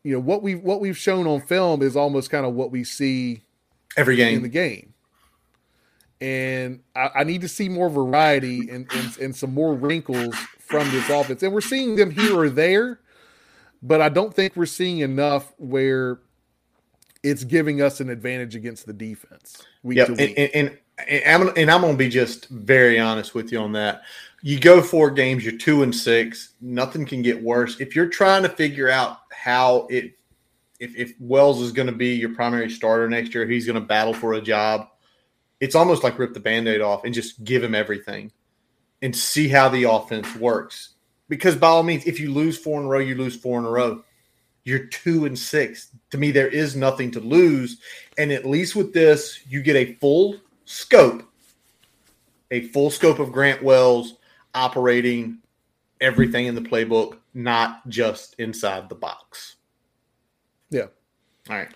you know what we what we've shown on film is almost kind of what we see every game in the game. And I, I need to see more variety and, and, and some more wrinkles from this offense. And we're seeing them here or there, but I don't think we're seeing enough where it's giving us an advantage against the defense. Week yep. and, and, and, I'm, and I'm going to be just very honest with you on that. You go four games, you're two and six. Nothing can get worse. If you're trying to figure out how it if, if Wells is going to be your primary starter next year, he's going to battle for a job. It's almost like rip the band aid off and just give him everything and see how the offense works. Because by all means, if you lose four in a row, you lose four in a row. You're two and six. To me, there is nothing to lose. And at least with this, you get a full scope, a full scope of Grant Wells operating everything in the playbook, not just inside the box. Yeah. All right.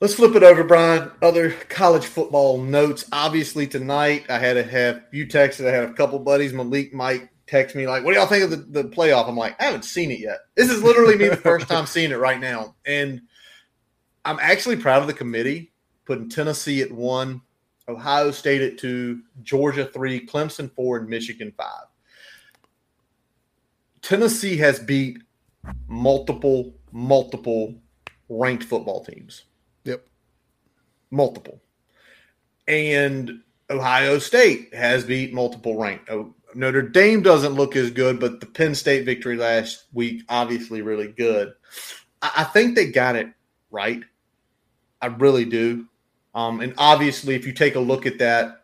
Let's flip it over, Brian. Other college football notes. Obviously, tonight I had to have you texted. I had a couple buddies. Malik Mike, text me like, "What do y'all think of the, the playoff?" I'm like, "I haven't seen it yet. This is literally me the first time seeing it right now." And I'm actually proud of the committee putting Tennessee at one, Ohio State at two, Georgia three, Clemson four, and Michigan five. Tennessee has beat multiple, multiple ranked football teams. Yep. Multiple. And Ohio State has beat multiple ranked. Oh, Notre Dame doesn't look as good, but the Penn State victory last week obviously really good. I, I think they got it right. I really do. Um, and obviously, if you take a look at that,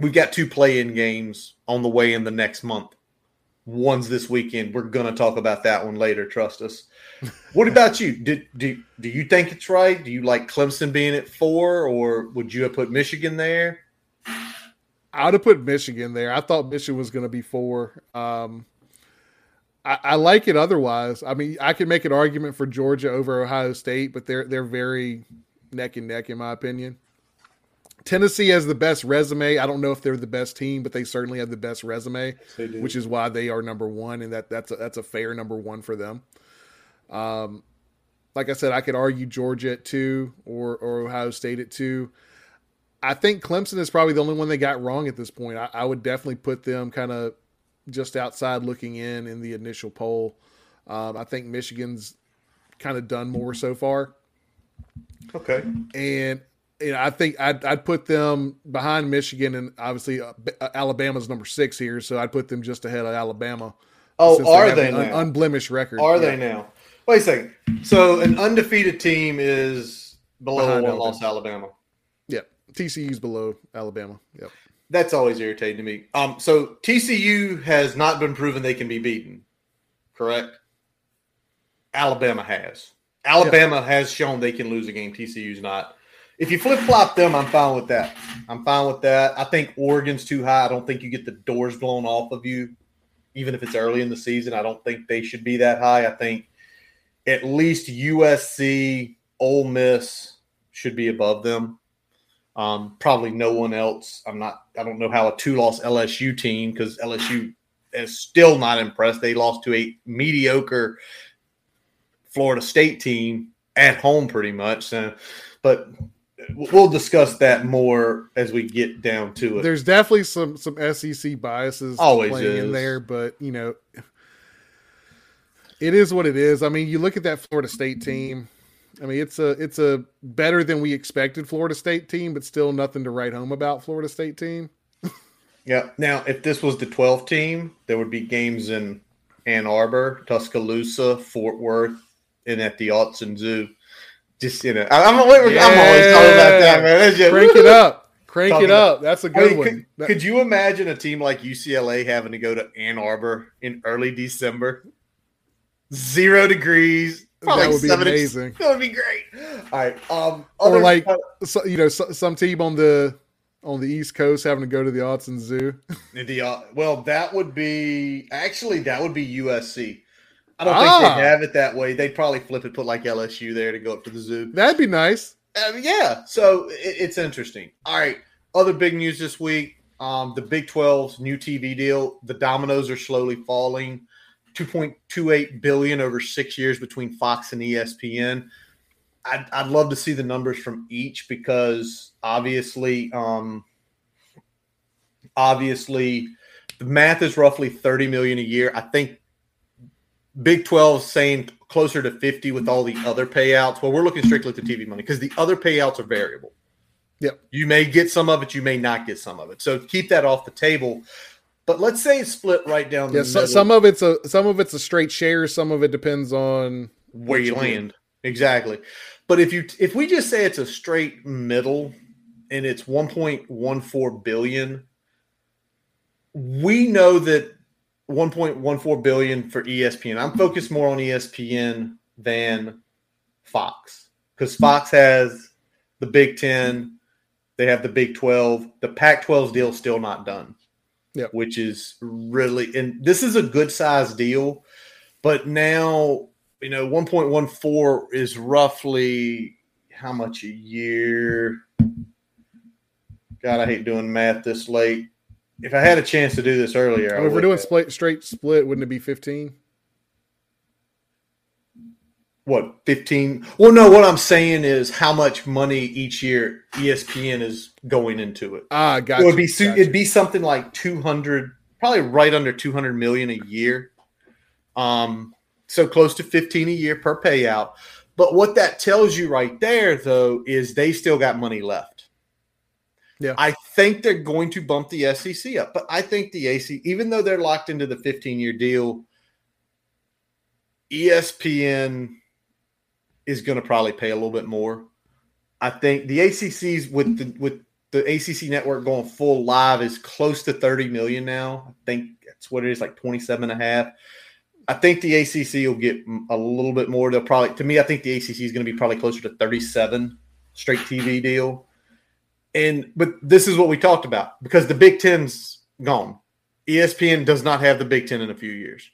we've got two play-in games on the way in the next month. One's this weekend. We're to talk about that one later. Trust us. what about you? Did do do you think it's right? Do you like Clemson being at four, or would you have put Michigan there? I would have put Michigan there. I thought Michigan was going to be four. Um, I, I, like it otherwise. I mean, I can make an argument for Georgia over Ohio State, but they're they're very neck and neck in my opinion. Tennessee has the best resume. I don't know if they're the best team, but they certainly have the best resume, which is why they are number one, and that that's a, that's a fair number one for them. Um, like I said, I could argue Georgia at two or or Ohio State at two. I think Clemson is probably the only one they got wrong at this point. I, I would definitely put them kind of just outside looking in in the initial poll. Um, I think Michigan's kind of done more so far. Okay, and you know, I think I'd, I'd put them behind Michigan, and obviously uh, uh, Alabama's number six here, so I'd put them just ahead of Alabama. Oh, are they, an unblemished record? Are yeah. they now? Wait a second. So an undefeated team is below behind one loss Alabama. Yep, TCU's below Alabama. Yep. That's always irritating to me. Um, so TCU has not been proven they can be beaten, correct? Alabama has. Alabama yep. has shown they can lose a game. TCU's not. If you flip flop them, I'm fine with that. I'm fine with that. I think Oregon's too high. I don't think you get the doors blown off of you, even if it's early in the season. I don't think they should be that high. I think at least USC, Ole Miss should be above them. Um, probably no one else. I'm not. I don't know how a two-loss LSU team because LSU is still not impressed. They lost to a mediocre Florida State team at home, pretty much. So, but we'll discuss that more as we get down to it. There's definitely some some SEC biases always playing is. in there, but you know, it is what it is. I mean, you look at that Florida State team. I mean, it's a it's a better than we expected Florida State team, but still nothing to write home about Florida State team. yeah. Now, if this was the 12 team, there would be games in Ann Arbor, Tuscaloosa, Fort Worth, and at the Autzen Zoo just you know, I'm, I'm, yeah. I'm always talking about that, man. Just, Crank it up. Crank it up. That's a good I mean, one. Could, could, you imagine a team like UCLA having to go to Ann Arbor in early December? Zero degrees. That would be amazing. That would be great. All right. Um, or like, so, you know, so, some team on the on the East Coast having to go to the Autzen Zoo. The uh, well, that would be actually that would be USC. I don't ah. think they have it that way. They'd probably flip it, put like LSU there to go up to the zoo. That'd be nice. Uh, yeah. So it, it's interesting. All right. Other big news this week. Um, the Big 12's new TV deal. The dominoes are slowly falling. 2.28 billion over six years between Fox and ESPN. I'd, I'd love to see the numbers from each because obviously, um, obviously, the math is roughly 30 million a year. I think Big 12 saying closer to 50 with all the other payouts. Well, we're looking strictly at the TV money because the other payouts are variable. Yep. You may get some of it, you may not get some of it. So keep that off the table. But let's say it's split right down the yeah, so, some of it's a some of it's a straight share, some of it depends on where you land. Exactly. But if you if we just say it's a straight middle and it's 1.14 billion, we know that 1.14 billion for ESPN. I'm focused more on ESPN than Fox because Fox has the Big Ten, they have the Big Twelve. The Pac 12's deal still not done. Yep. which is really and this is a good size deal, but now you know 1.14 is roughly how much a year? God, I hate doing math this late. If I had a chance to do this earlier, I if we're doing split, straight split, wouldn't it be 15? what 15 well no what i'm saying is how much money each year espn is going into it. Ah, got it would be su- got it'd be something like 200 probably right under 200 million a year. Um so close to 15 a year per payout. But what that tells you right there though is they still got money left Yeah. i think they're going to bump the sec up but i think the ac even though they're locked into the 15 year deal espn is going to probably pay a little bit more. I think the ACC's with the with the ACC network going full live is close to 30 million now. I think that's what it is, like 27 and a half. I think the ACC will get a little bit more. They'll probably, to me, I think the ACC is going to be probably closer to 37 straight TV deal. And, but this is what we talked about because the Big Ten's gone. ESPN does not have the Big Ten in a few years.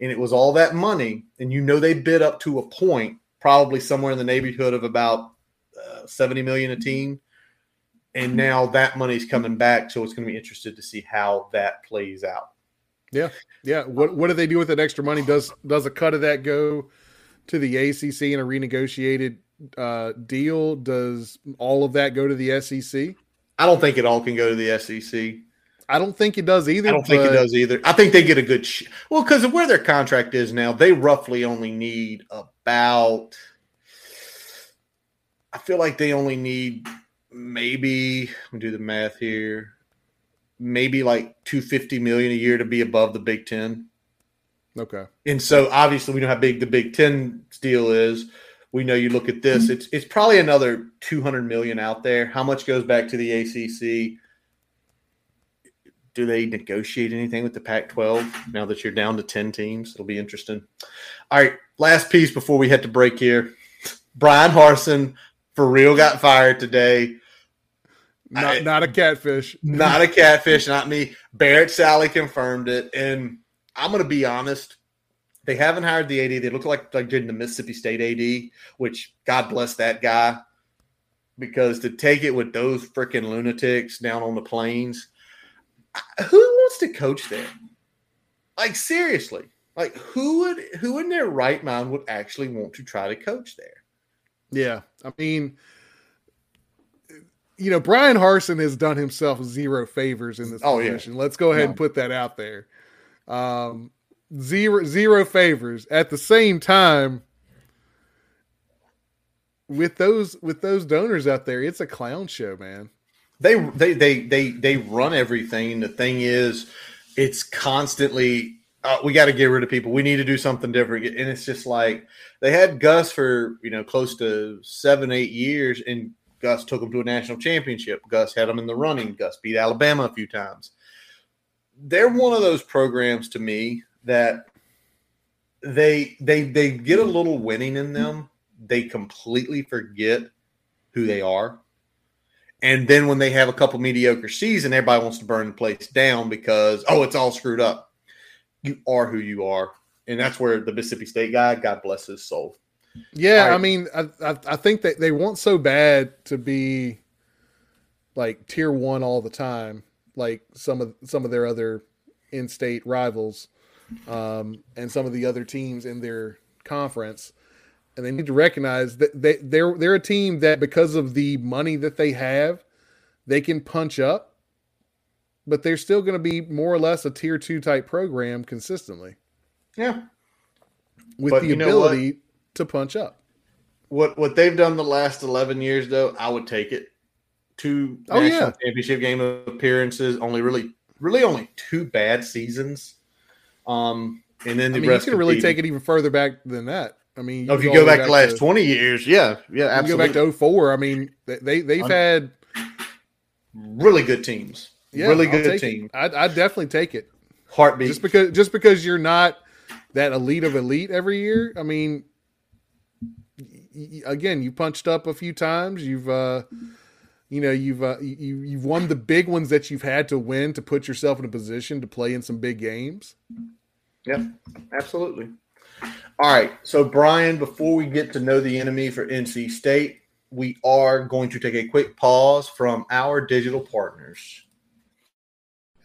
And it was all that money. And you know, they bid up to a point probably somewhere in the neighborhood of about uh, 70 million a team and now that money's coming back so it's going to be interested to see how that plays out Yeah. Yeah. What what do they do with that extra money? Does does a cut of that go to the ACC in a renegotiated uh, deal? Does all of that go to the SEC? i don't think it all can go to the sec I don't think it does either. i don't think it does either i think they get a good sh- well because of where their contract is now they roughly only need about i feel like they only need maybe let me do the math here maybe like 250 million a year to be above the big 10 Okay. And so obviously we know how big the Big Ten deal is. We know you look at this, mm-hmm. it's it's probably another 200 million out there. How much goes back to the ACC? Do they negotiate anything with the Pac 12 now that you're down to 10 teams? It'll be interesting. All right, last piece before we hit to break here. Bryan Harsin for real got fired today. Not I- not a catfish. Not a catfish, not me. Barrett Sallee confirmed it. And I'm going to be honest. They haven't hired the AD. They look like like did the Mississippi State AD, which God bless that guy. Because to take it with those freaking lunatics down on the plains, who wants to coach there? Like seriously, like who would who in their right mind would actually want to try to coach there? Yeah. I mean, you know, Bryan Harsin has done himself zero favors in this Oh, yeah. position. Let's go ahead No. and put that out there. Um, zero zero favors. At the same time, with those with those donors out there, it's a clown show, man. they they they they they run everything. The thing is, it's constantly uh, we got to get rid of people. We need to do something different, and it's just like they had Gus for you know close to seven eight years, and Gus took them to a national championship. Gus had them in the running. Gus beat Alabama a few times. They're one of those programs to me that they they they get a little winning in them. They completely forget who they are. And then when they have a couple mediocre season, everybody wants to burn the place down because oh, it's all screwed up. You are who you are, and that's where the Mississippi State guy, God bless his soul. Yeah, right. I mean, I, I I think that they want so bad to be like tier one all the time, like some of some of their other in-state rivals, um, and some of the other teams in their conference, and they need to recognize that they they're they're a team that because of the money that they have, they can punch up, but they're still going to be more or less a tier two type program consistently Yeah, with But the you know what? ability to punch up. what what they've done the last eleven years, though, I would take it. Two Oh, national yeah. championship game appearances, only really, really only two bad seasons. Um, and then the I mean, you can really take it even further back than that. I mean, Oh, if you go the way back the last twenty years, yeah, yeah, you absolutely. go back to 04. I mean, they, they they've had really good teams, yeah, really good team. I'd, I'd definitely take it Heartbeat. just because just because you're not that elite of elite every year. I mean, again, you punched up a few times. You've, uh, you know, you've uh, you you've won the big ones that you've had to win to put yourself in a position to play in some big games. Yep, absolutely. All right, so Brian, before we get to know the enemy for NC State, we are going to take a quick pause from our digital partners.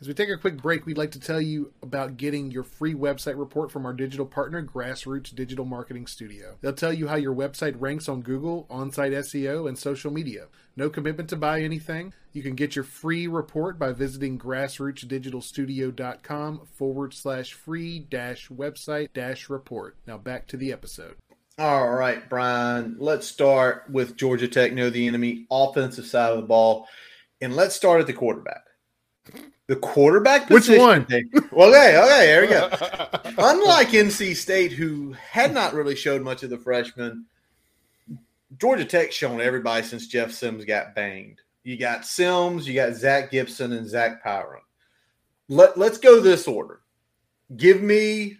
As we take a quick break, we'd like to tell you about getting your free website report from our digital partner, Grassroots Digital Marketing Studio. They'll tell you how your website ranks on Google, on site SEO, and social media. No commitment to buy anything. You can get your free report by visiting grassrootsdigitalstudio.com forward slash free dash website dash report. Now back to the episode. All right, Brian, let's start with Georgia Tech, know the enemy, offensive side of the ball. And let's start at the quarterback. The quarterback position. Which one? Well, okay, okay, there we go. Unlike NC State, who had not really showed much of the freshman, Georgia Tech's shown everybody since Jeff Sims got banged. You got Sims, you got Zach Gibson, and Zach Pyron. Let, let's go this order. Give me,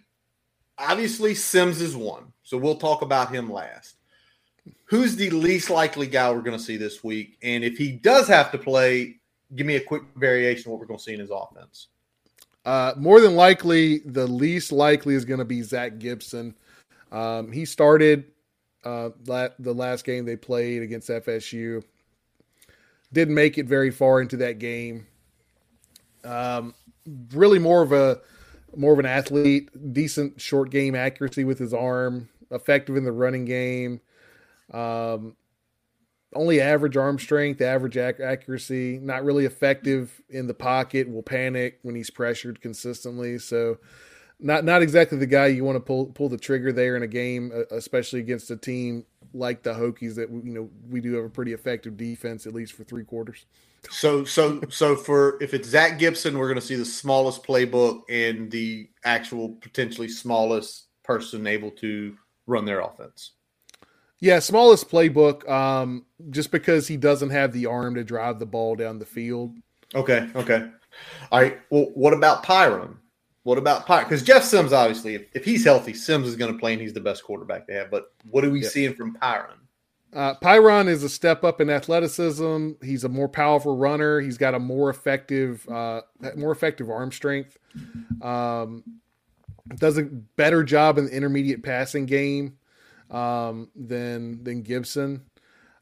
obviously, Sims is one. So we'll talk about him last. Who's the least likely guy we're going to see this week? And if he does have to play, give me a quick variation of what we're going to see in his offense. Uh, more than likely, the least likely is going to be Zach Gibson. Um, he started uh, la- the last game they played against FSU. Didn't make it very far into that game. Um, really, more of a more of an athlete, decent short game accuracy with his arm, effective in the running game. Um, only average arm strength, average ac- accuracy, not really effective in the pocket, will panic when he's pressured consistently. So not not exactly the guy you want to pull pull the trigger there in a game, especially against a team like the Hokies that you know we do have a pretty effective defense at least for three quarters. So so so for if it's Zach Gibson, we're going to see the smallest playbook and the actual potentially smallest person able to run their offense. Yeah, smallest playbook, um, just because he doesn't have the arm to drive the ball down the field. Okay, okay. All right. Well, what about Pyron? What about Pyron? Because Jeff Sims, obviously, if, if he's healthy, Sims is going to play and he's the best quarterback they have. But what are we Yep. seeing from Pyron? Uh, Pyron is a step up in athleticism. He's a more powerful runner. He's got a more effective, uh, more effective arm strength. Um, does a better job in the intermediate passing game um, than than Gibson.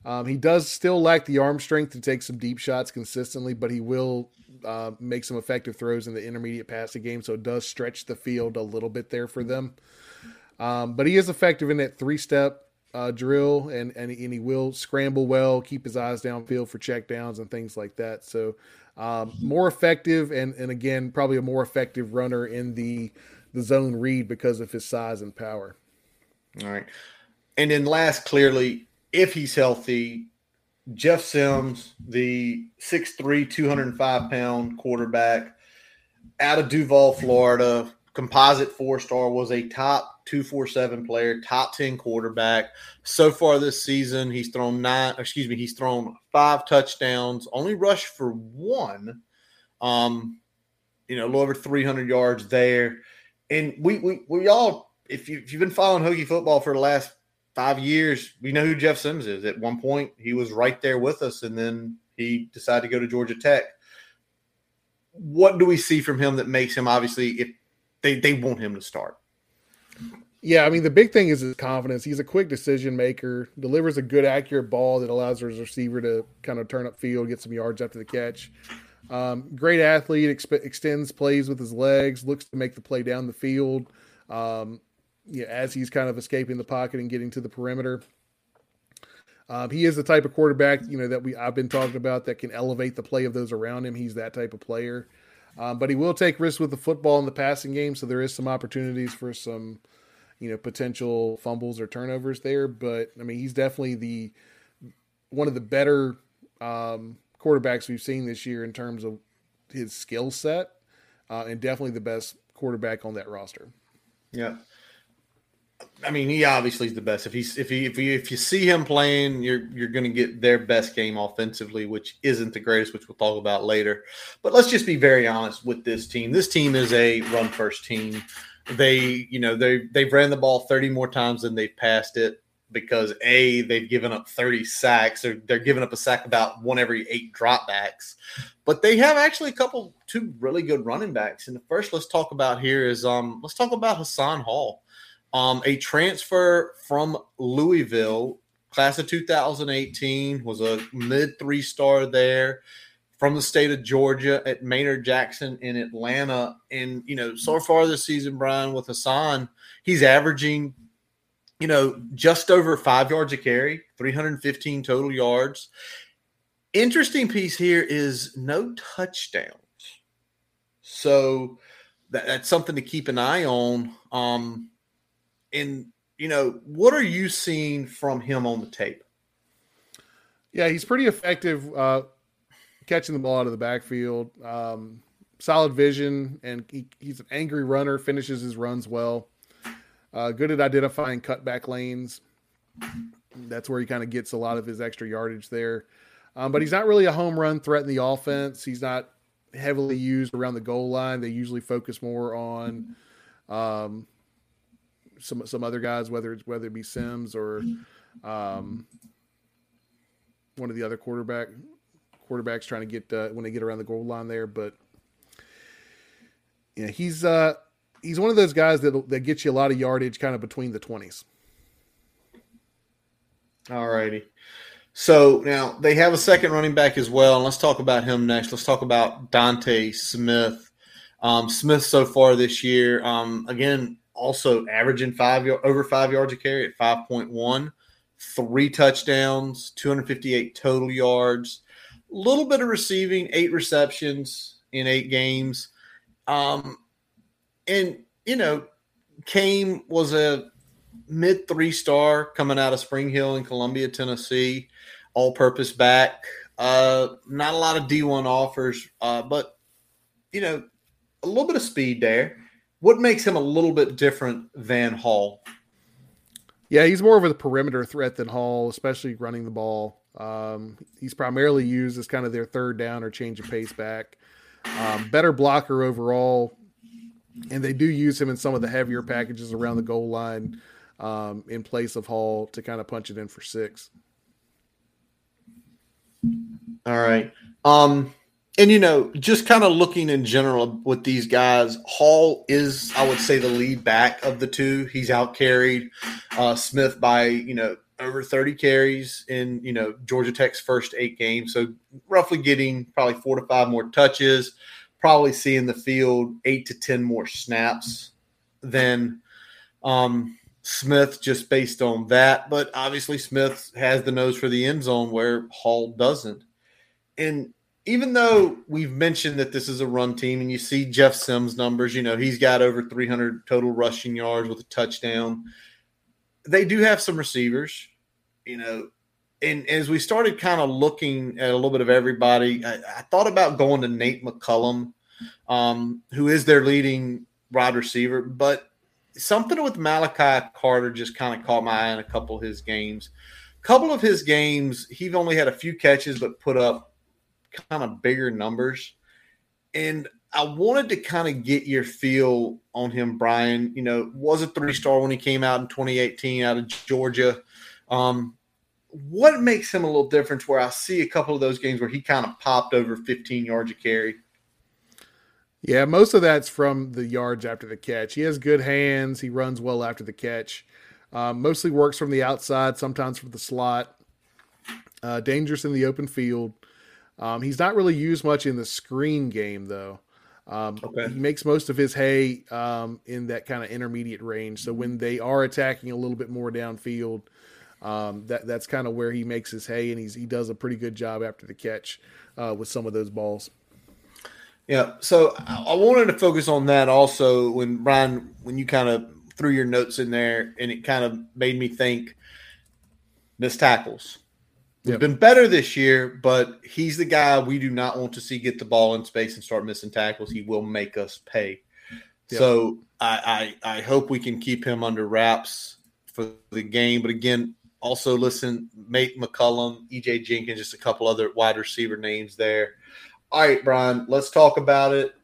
Um, he does still lack the arm strength to take some deep shots consistently, but he will uh, make some effective throws in the intermediate passing game. So it does stretch the field a little bit there for them. Um, but he is effective in that three step uh, drill, and, and and he will scramble well, keep his eyes downfield for check downs and things like that. So um, more effective, and and again probably a more effective runner in the the zone read because of his size and power. All right. And then last, clearly, if he's healthy, Jeff Sims, the 6'3, 205 pound quarterback out of Duval, Florida, composite four star, was a top 247 player, top 10 quarterback. So far this season, he's thrown nine, excuse me, he's thrown five touchdowns, only rushed for one. Um, you know, a little over 300 yards there. And we, we, we all, if, you, if you've been following Hokie football for the last five years, we know who Jeff Sims is. At one point, he was right there with us, and then he decided to go to Georgia Tech. What do we see from him that makes him obviously if they, they want him to start? Yeah, I mean the big thing is his confidence. He's a quick decision maker, delivers a good accurate ball that allows his receiver to kind of turn up field, get some yards after the catch. Um, great athlete, exp- extends plays with his legs, looks to make the play down the field. Um, yeah, as he's kind of escaping the pocket and getting to the perimeter. Um, he is the type of quarterback, you know, that we I've been talking about that can elevate the play of those around him. He's that type of player, um, but he will take risks with the football in the passing game. So there is some opportunities for some, you know, potential fumbles or turnovers there. But I mean, he's definitely the one of the better um, quarterbacks we've seen this year in terms of his skill set, uh, and definitely the best quarterback on that roster. Yeah. I mean, he obviously is the best. If he's if he if you if you see him playing, you're you're going to get their best game offensively, which isn't the greatest, which we'll talk about later. But let's just be very honest with this team. This team is a run first team. They you know they they've ran the ball thirty more times than they've passed it. because a they've given up 30 sacks. They're they're giving up a sack about one every eight dropbacks, but they have actually a couple two really good running backs. And the first let's talk about here is um let's talk about Hassan Hall, um a transfer from Louisville, class of 2018, was a mid three star there from the state of Georgia at Maynard Jackson in Atlanta. And, you know, so far this season, Brian, with Hassan, he's averaging, you know, just over five yards a carry, 315 total yards. Interesting piece here is no touchdowns. So that, that's something to keep an eye on. Um, and, you know, what are you seeing from him on the tape? Yeah, he's pretty effective. Uh, catching the ball out of the backfield. Um, solid vision, and he, he's an angry runner. Finishes his runs well. Uh, good at identifying cutback lanes. That's where he kind of gets a lot of his extra yardage there. Um, but he's not really a home run threat in the offense. He's not heavily used around the goal line. They usually focus more on um, some some other guys, whether it's whether it be Sims or um, one of the other quarterback quarterbacks trying to get uh, when they get around the goal line there. But yeah, he's uh, he's one of those guys that that gets you a lot of yardage kind of between the twenties. All righty. So now they have a second running back as well, and let's talk about him next. Let's talk about Dontae Smith. Um, Smith so far this year, um, again, also averaging five over five yards a carry at five point one, three touchdowns, two hundred fifty eight total yards a little bit of receiving, eight receptions in eight games. Um, and, you know, Kane was a mid three star coming out of Spring Hill in Columbia, Tennessee, all purpose back. Uh, not a lot of D1 offers, uh, but, you know, a little bit of speed there. What makes him a little bit different than Hall? Yeah, he's more of a perimeter threat than Hall, especially running the ball. Um, he's primarily used as kind of their third down or change of pace back. Um, better blocker overall, and they do use him in some of the heavier packages around the goal line um, in place of Hall to kind of punch it in for six. All right. Um, and you know, just kind of looking in general with these guys, Hall is, I would say, the lead back of the two. He's out carried uh, Smith by you know over 30 carries in you know Georgia Tech's first eight games, so roughly getting probably four to five more touches, probably seeing the field eight to ten more snaps than um, Smith, just based on that. But obviously, Smith has the nose for the end zone where Hall doesn't, and even though we've mentioned that this is a run team and you see Jeff Sims numbers, you know, he's got over 300 total rushing yards with a touchdown. They do have some receivers you know, and as we started kind of looking at a little bit of everybody, I, I thought about going to Nate McCollum, um, who is their leading wide receiver, but something with Malachi Carter just kind of caught my eye in a couple of his games. A couple of his games, he only had a few catches, but put up kind of bigger numbers. And I wanted to kind of get your feel on him, Brian. You know, was a three star when he came out in 2018 out of Georgia. Um, what makes him a little different where I see a couple of those games where he kind of popped over 15 yards a carry? Yeah, most of that's from the yards after the catch. He has good hands. He runs well after the catch. Um, mostly works from the outside, sometimes from the slot. Uh, dangerous in the open field. Um, he's not really used much in the screen game, though. Um, okay. He makes most of his hay um, in that kind of intermediate range. So when they are attacking a little bit more downfield, um, that that's kind of where he makes his hay, and he's he does a pretty good job after the catch uh, with some of those balls. Yeah, so I wanted to focus on that also when Brian, when you kind of threw your notes in there, and it kind of made me think missed tackles. Yep. been better this year, but he's the guy we do not want to see get the ball in space and start missing tackles. He will make us pay. Yep. So I, I I hope we can keep him under wraps for the game. But again, also, listen, Nate McCollum, EJ Jenkins, just a couple other wide receiver names there. All right, Brian, let's talk about it.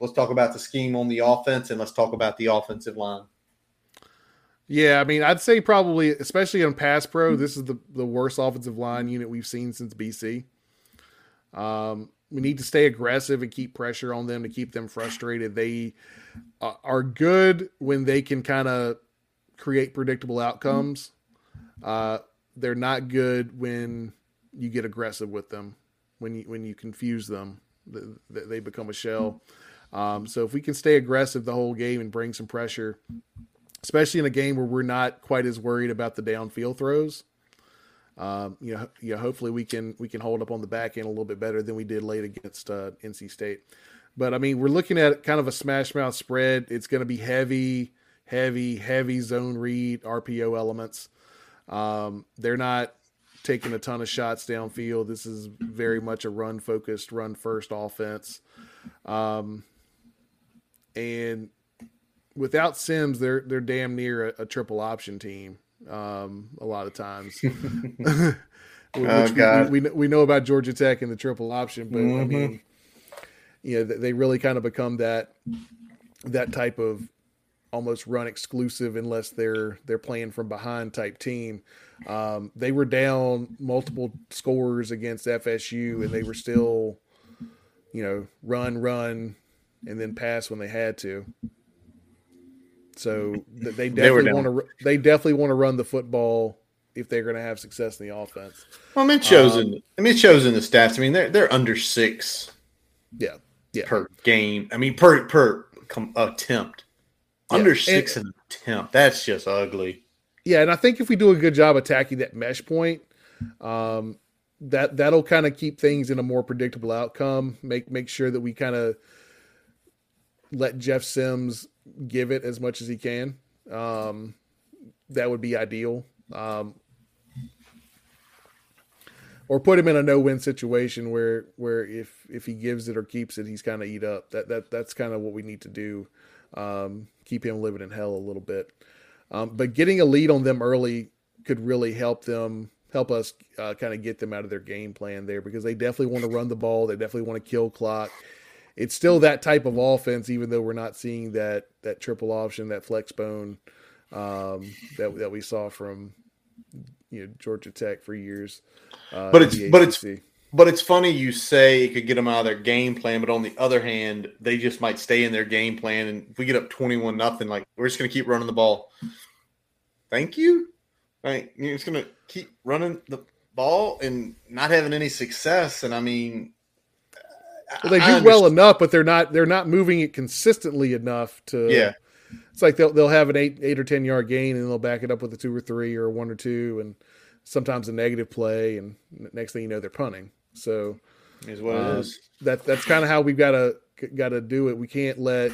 Let's talk about the scheme on the offense and let's talk about the offensive line. Yeah, I mean, I'd say probably, especially on pass pro, this is the, the worst offensive line unit we've seen since BC. Um, we need to stay aggressive and keep pressure on them to keep them frustrated. They uh, are good when they can kind of create predictable outcomes. Uh, they're not good when you get aggressive with them, when you when you confuse them, they become a shell. Um, so if we can stay aggressive the whole game and bring some pressure, especially in a game where we're not quite as worried about the downfield throws, um, you know, you know, hopefully we can we can hold up on the back end a little bit better than we did late against uh, NC State. But I mean, we're looking at kind of a smash mouth spread. It's going to be heavy, heavy, heavy zone read RPO elements. Um, they're not taking a ton of shots downfield. This is very much a run focused, run first offense. Um, and without Sims, they're they're damn near a, a triple option team. Um, a lot of times, oh, God. We, we, we know about Georgia Tech and the triple option, but mm-hmm. I mean, you know, they really kind of become that that type of almost run exclusive unless they're they're playing from behind type team. Um, they were down multiple scores against FSU, and they were still, you know, run, run, and then pass when they had to. So they definitely they want to. They definitely want to run the football if they're going to have success in the offense. Well, I mean, it shows um, in. I mean, it shows in the stats. I mean, they're they're under six. Yeah, yeah. Per game. I mean, per per attempt. Yeah. Under six and, an attempt. That's just ugly. Yeah, and I think if we do a good job attacking that mesh point, um, that that'll kind of keep things in a more predictable outcome. Make make sure that we kind of let Jeff Sims give it as much as he can. Um, that would be ideal. Um, or put him in a no-win situation where where if if he gives it or keeps it, he's kind of eat up. That that that's kind of what we need to do. Um, keep him living in hell a little bit. Um, but getting a lead on them early could really help them help us uh, kind of get them out of their game plan there because they definitely want to run the ball. They definitely want to kill clock it's still that type of offense, even though we're not seeing that that triple option, that flex bone um, that that we saw from you know Georgia Tech for years. Uh, but it's but it's but it's funny you say it could get them out of their game plan, but on the other hand, they just might stay in their game plan. And if we get up twenty one nothing, like we're just going to keep running the ball. Thank you. Right, you're just going to keep running the ball and not having any success. And I mean, well, they do well enough, but they're not they're not moving it consistently enough to. Yeah, it's like they'll they'll have an eight eight or ten yard gain and they'll back it up with a two or three or a one or two, and sometimes a negative play, and next thing you know they're punting. So is what uh. That that's kind of how we've got to got to do it. We can't let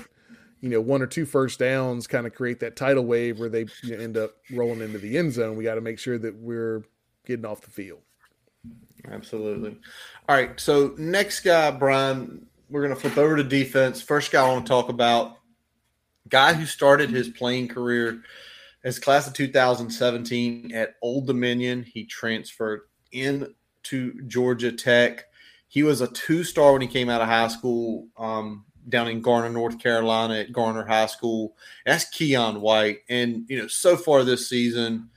you know one or two first downs kind of create that tidal wave where they you know, end up rolling into the end zone. We got to make sure that we're getting off the field. Absolutely. All right. So next guy, Brian, we're going to flip over to defense. First guy I want to talk about, guy who started his playing career as class of 2017 at Old Dominion. He transferred into Georgia Tech. He was a two-star when he came out of high school um, down in Garner, North Carolina at Garner High School. That's Keion White. And, you know, so far this season,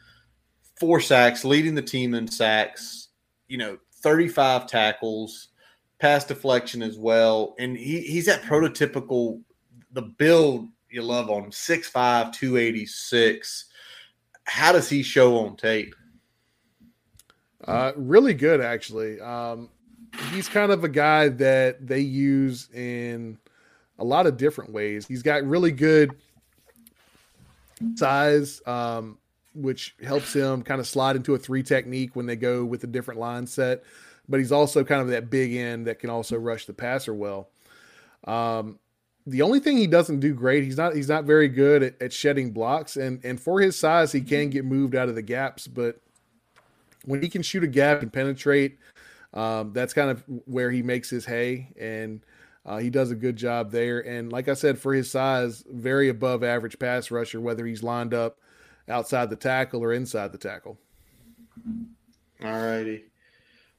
four sacks, leading the team in sacks you know, 35 tackles, pass deflection as well. And he, he's that prototypical, the build you love on him 6'5, 286. How does he show on tape? Uh, really good, actually. Um, he's kind of a guy that they use in a lot of different ways. He's got really good size. Um, which helps him kind of slide into a three technique when they go with a different line set. But he's also kind of that big end that can also rush the passer well. Um, the only thing he doesn't do great, he's not he's not very good at, at, shedding blocks, and and for his size, he can get moved out of the gaps. But when he can shoot a gap and penetrate, um, that's kind of where he makes his hay, and uh, he does a good job there. And like I said, for his size, very above average pass rusher, whether he's lined up outside the tackle or inside the tackle. All righty.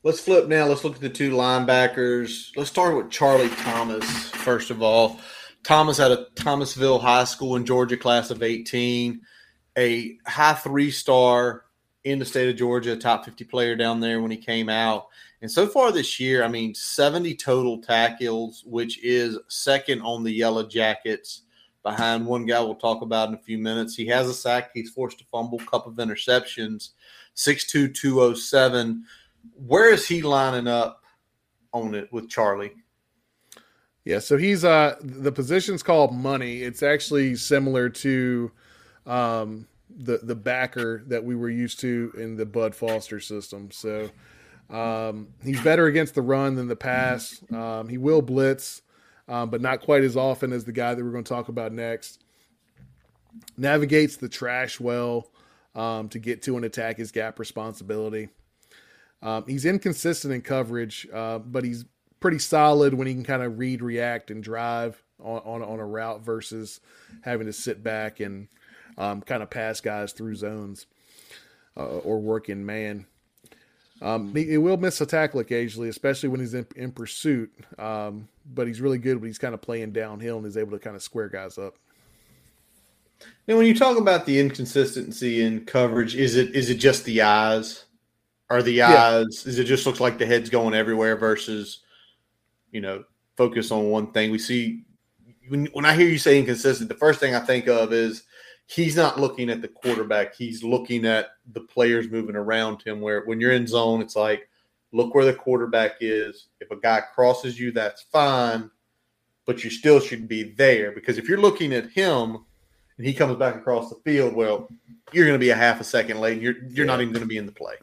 Let's flip now. Let's look at the two linebackers. Let's start with Charlie Thomas, first of all. Thomas out of Thomasville High School in Georgia, class of 18. a high three star in the state of Georgia, top 50 player down there when he came out. And so far this year, I mean, 70 total tackles, which is second on the Yellow Jackets behind one guy we'll talk about in a few minutes. He has a sack, he's forced a fumble, couple of interceptions, 6'2, 207. Where is he lining up on it with Charlie? Yeah, so he's uh the position's called money. It's actually similar to um the the backer that we were used to in the Bud Foster system. So um, he's better against the run than the pass. Um, he will blitz, um, but not quite as often as the guy that we're going to talk about next. Navigates the trash well um, to get to and attack his gap responsibility. Um, he's inconsistent in coverage, uh, but he's pretty solid when he can kind of read, react, and drive on, on, on a route versus having to sit back and um, kind of pass guys through zones uh, or work in man. Um, he, he, will miss a tackle occasionally, especially when he's in, in pursuit. Um, but he's really good when he's kind of playing downhill and is able to kind of square guys up. Now, when you talk about the inconsistency in coverage, is it is it just the eyes? Are the eyes? Yeah. Is it just looks like the head's going everywhere versus, you know, focus on one thing? We see when when I hear you say inconsistent, the first thing I think of is he's not looking at the quarterback. He's looking at the players moving around him. Where when you're in zone, it's like, look where the quarterback is. If a guy crosses you, that's fine, but you still should be there because if you're looking at him and he comes back across the field, well, you're going to be a half a second late. And you're you're yeah. not even going to be in the play.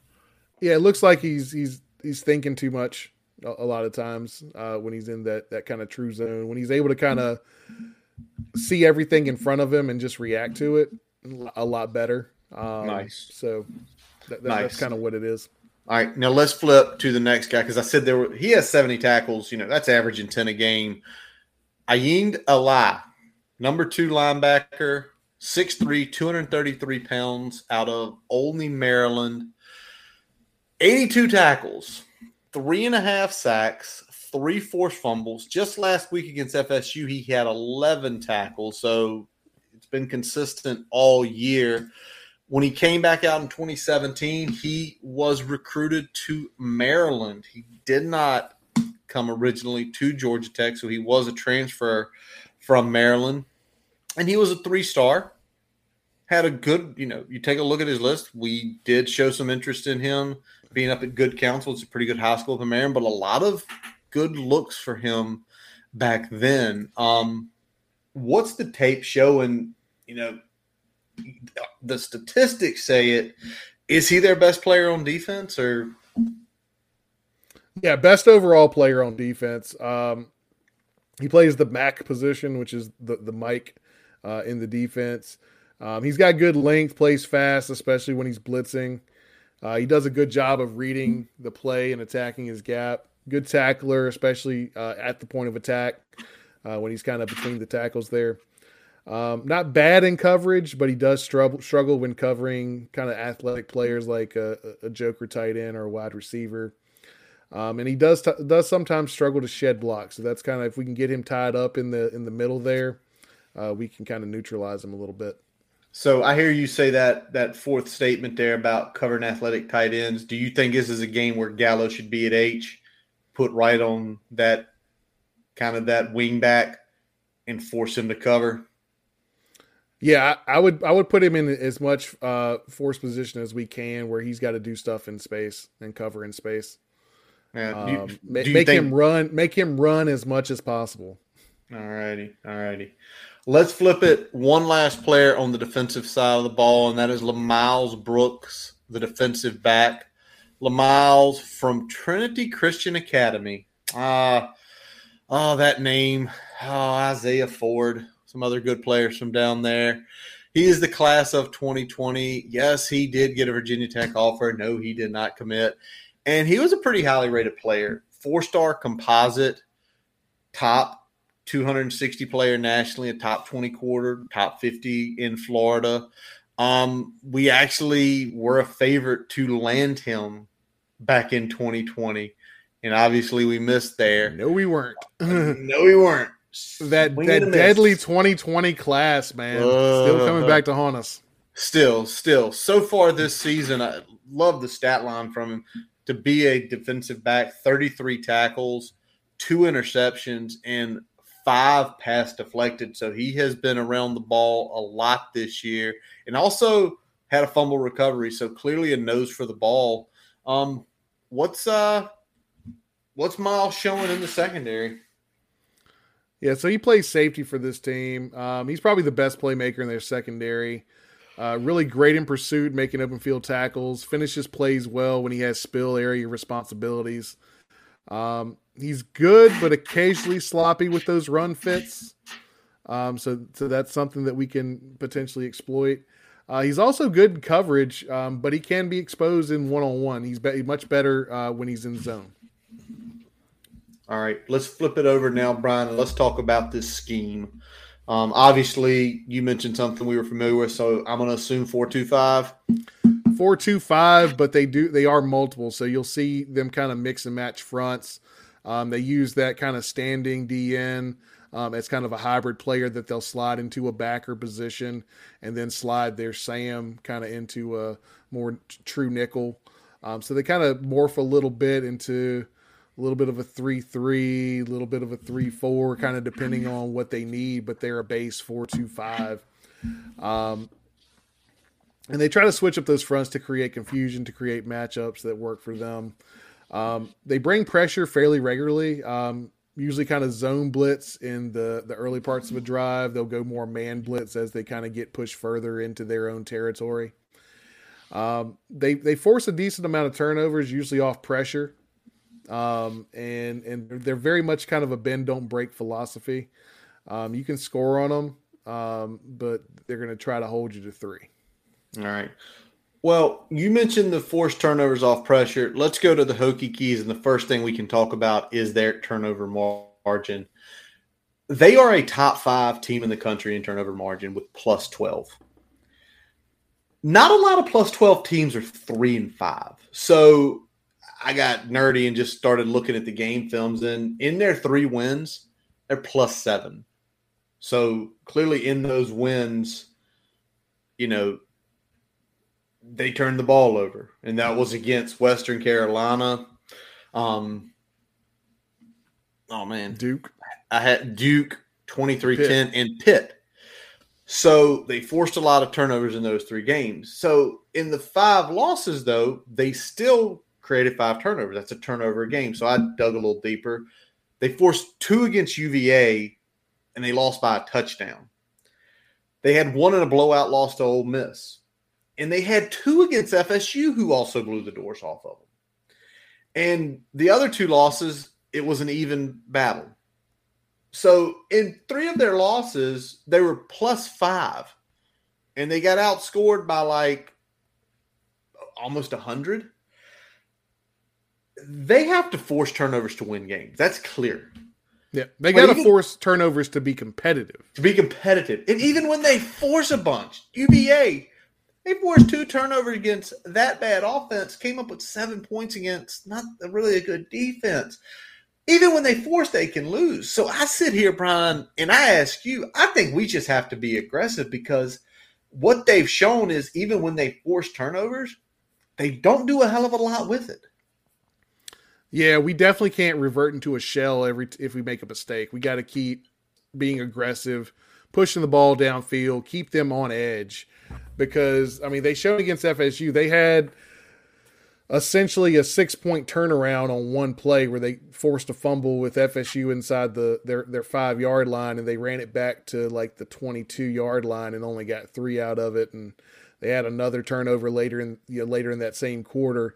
Yeah, it looks like he's he's he's thinking too much a, a lot of times uh, when he's in that that kind of true zone. When he's able to kind of see everything in front of him and just react to it a lot better. Um, nice. So that, that, nice. that's kind of what it is. All right, now let's flip to the next guy because I said there were he has 70 tackles. You know that's averaging 10 a game. Ayinde Eley, number two linebacker, 6'3", 233 pounds, out of Olney, Maryland. 82 tackles, three and a half sacks, three forced fumbles. Just last week against FSU, he had 11 tackles. So it's been consistent all year. When he came back out in 2017, he was recruited to Maryland. He did not come originally to Georgia Tech, so he was a transfer from Maryland. And he was a three star. Had a good, you know, you take a look at his list. We did show some interest in him being up at Good Counsel. It's a pretty good high school up in Maryland, but a lot of good looks for him back then. Um, what's the tape showing? You know, the statistics say it. Is he their best player on defense, or? Yeah, best overall player on defense. Um, he plays the Mac position, which is the the Mike uh, in the defense. Um, he's got good length, plays fast, especially when he's blitzing. Uh, he does a good job of reading the play and attacking his gap good tackler, especially uh, at the point of attack uh, when he's kind of between the tackles there. Um, not bad in coverage, but he does struggle struggle when covering kind of athletic players like a, a joker tight end or a wide receiver. Um, and he does t- does sometimes struggle to shed blocks. So that's kind of if we can get him tied up in the in the middle there, uh, we can kind of neutralize him a little bit. So I hear you say that that fourth statement there about covering athletic tight ends. Do you think this is a game where Gallo should be at H? put right on that kind of that wing back and force him to cover? Yeah, I, would I would put him in as much uh, force position as we can, where he's got to do stuff in space and cover in space. Yeah, um, you, make think... him run, make him run as much as possible. All righty, all righty. Let's flip it. One last player on the defensive side of the ball, and that is LaMiles Brooks, the defensive back. LaMiles from Trinity Christian Academy. Uh, oh, that name. Oh, Isaiah Ford. Some other good players from down there. He is the class of 2020. Yes, he did get a Virginia Tech offer. No, he did not commit. And he was a pretty highly rated player. Four star composite, top 260 player nationally, a top 20 quarter, top 50 in Florida. Um, we actually were a favorite to land him back in 2020, and obviously we missed there. No, we weren't. no, we weren't. That that deadly 2020 class, man, uh, still coming back to haunt us. Still, still, so far this season, I love the stat line from him to be a defensive back 33 tackles, two interceptions, and five pass deflected. So he has been around the ball a lot this year and also had a fumble recovery. So clearly a nose for the ball. Um, what's uh what's Miles showing in the secondary? Yeah, so he plays safety for this team. Um, he's probably the best playmaker in their secondary. Uh, really great in pursuit, making open field tackles. Finishes plays well when he has spill area responsibilities. Um, he's good, but occasionally sloppy with those run fits. Um, so, so that's something that we can potentially exploit. Uh, he's also good in coverage, um, but he can be exposed in one on one. He's be- much better uh, when he's in zone. All right, let's flip it over now, Brian, let's talk about this scheme. Um, obviously, you mentioned something we were familiar with, so I'm going to assume four two five. Four two five, but they do they are multiple, so you'll see them kind of mix and match fronts. Um, they use that kind of standing DN um, as kind of a hybrid player that they'll slide into a backer position and then slide their Sam kind of into a more t- true nickel. Um, so they kind of morph a little bit into a little bit of a 3 3, a little bit of a 3 4, kind of depending on what they need, but they're a base 4 2 5. Um, and they try to switch up those fronts to create confusion, to create matchups that work for them. Um, they bring pressure fairly regularly, um, usually kind of zone blitz in the, the early parts of a drive. They'll go more man blitz as they kind of get pushed further into their own territory. Um, they they force a decent amount of turnovers, usually off pressure um, and and they're very much kind of a bend don't break philosophy. Um, you can score on them, um, but they're going to try to hold you to three. All right. Well, you mentioned the forced turnovers off pressure. Let's go to the Hokie-Keys, and the first thing we can talk about is their turnover margin. They are a top five team in the country in turnover margin with plus twelve. Not a lot of plus twelve teams are three and five. So I got nerdy and just started looking at the game films, and in their three wins, they're plus seven. So clearly, in those wins, you know, they turned the ball over, and that was against Western Carolina. Um, oh man, Duke. I had Duke 23-10 and Pitt. So they forced a lot of turnovers in those three games. So in the five losses, though, they still created five turnovers. That's a turnover a game. So I dug a little deeper. They forced two against UVA and they lost by a touchdown. They had one in a blowout loss to Ole Miss. And they had two against FSU who also blew the doors off of them. And the other two losses, it was an even battle. So in three of their losses, they were plus five. And they got outscored by like almost a 100 they have to force turnovers to win games. That's clear. Yeah, they got to force turnovers to be competitive. To be competitive, and even when they force a bunch, UVA they forced two turnovers against that bad offense, came up with seven points against not really a good defense. Even when they force, they can lose. So I sit here, Brian, and I ask you, I think we just have to be aggressive because what they've shown is even when they force turnovers, they don't do a hell of a lot with it. Yeah, we definitely can't revert into a shell every if we make a mistake. We got to keep being aggressive, pushing the ball downfield, keep them on edge. Because I mean, they showed against FSU, they had essentially a six point turnaround on one play where they forced a fumble with FSU inside the their their five yard line, and they ran it back to like the twenty two yard line and only got three out of it, and they had another turnover later in you know, later in that same quarter.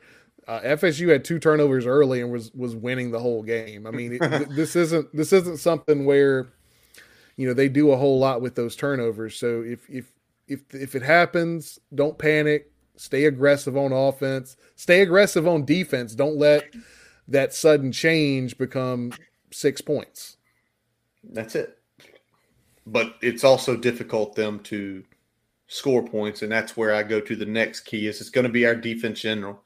Uh, FSU had two turnovers early and was was winning the whole game. I mean, it, this isn't this isn't something where you know they do a whole lot with those turnovers. So if if if if it happens, don't panic. Stay aggressive on offense. Stay aggressive on defense. Don't let that sudden change become six points. That's it. But it's also difficult them to score points, and that's where I go to the next key. Is it's going to be our defense general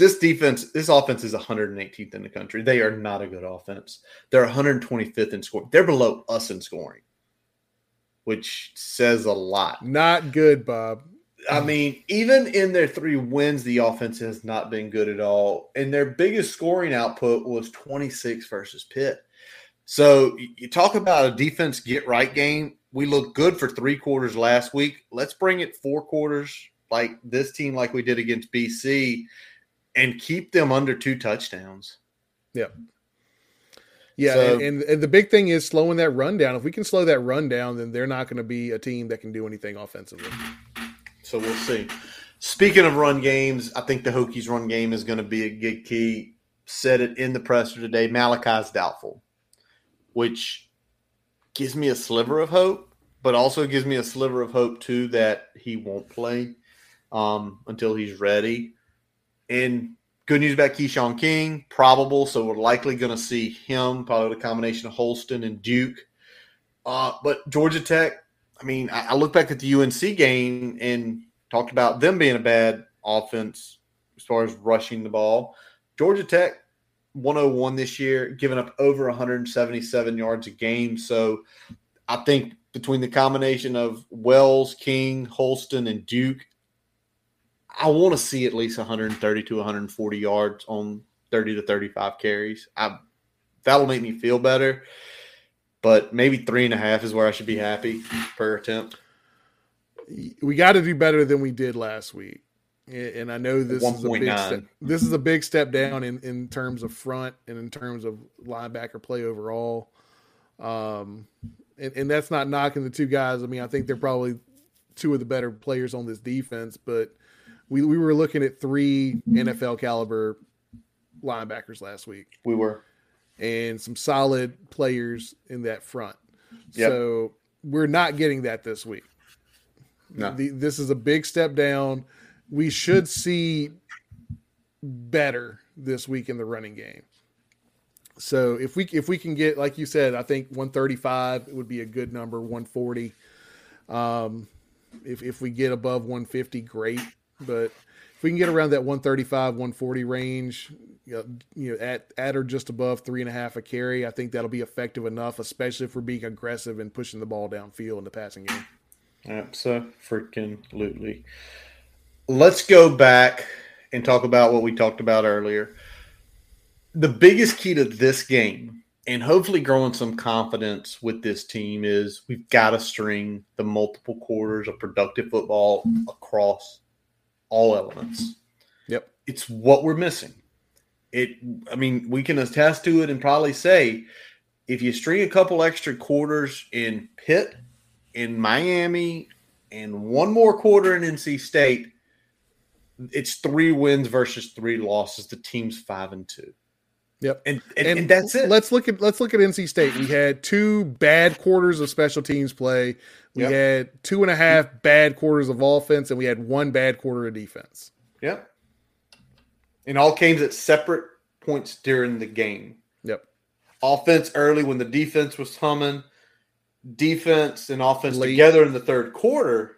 this defense, this offense is 118th in the country. They are not a good offense. They're 125th in scoring. They're below us in scoring. which says a lot. Not good, Bob. I mean, even in their three wins, the offense has not been good at all. And their biggest scoring output was 26 versus Pitt. So you talk about a defense get right game. We looked good for three quarters last week. Let's bring it four quarters like this team, like we did against BC, and keep them under two touchdowns. Yep. Yeah, so, and, and, and, the big thing is slowing that run down. If we can slow that run down, then they're not going to be a team that can do anything offensively. So we'll see. Speaking of run games, I think the Hokies' run game is going to be a big key. Said it in the presser today. Malachi's doubtful, which gives me a sliver of hope, but also gives me a sliver of hope too that he won't play um, until he's ready. And Good news about Keshawn King, probable. So we're likely going to see him, probably a combination of Holston and Duke. Uh, but Georgia Tech, I mean, I, I look back at the UNC game and talked about them being a bad offense as far as rushing the ball. Georgia Tech 101 this year, giving up over 177 yards a game. So I think between the combination of Wells, King, Holston, and Duke, I want to see at least 130 to 140 yards on 30 to 35 carries. I that'll make me feel better. But maybe three and a half is where I should be happy per attempt. We got to do better than we did last week, and I know this 1. is a big step. This is a big step down in in terms of front and in terms of linebacker play overall. Um, and, and that's not knocking the two guys. I mean, I think they're probably two of the better players on this defense, but we we were looking at three NFL caliber linebackers last week. We were, and some solid players in that front. Yep. So we're not getting that this week. No. The, this is a big step down. We should see better this week in the running game. So if we if we can get like you said, I think 135 would be a good number. 140. Um, if if we get above 150, great. But if we can get around that 135, 140 range, you know, at at or just above three and a half a carry, I think that'll be effective enough, especially if we're being aggressive and pushing the ball downfield in the passing game. Absolutely. Let's go back and talk about what we talked about earlier. The biggest key to this game and hopefully growing some confidence with this team is we've got to string the multiple quarters of productive football across all elements. Yep. It's what we're missing. It I mean, we can attest to it and probably say if you string a couple extra quarters in Pitt, in Miami, and one more quarter in NC State, it's three wins versus three losses. The team's five and two. Yep, and, and, and, and, that's it. Let's look at let's look at NC State. We had two bad quarters of special teams play. We yep. had two and a half bad quarters of offense, and we had one bad quarter of defense. Yep. And all came at separate points during the game. Yep. Offense early when the defense was humming, defense and offense Late. together in the third quarter.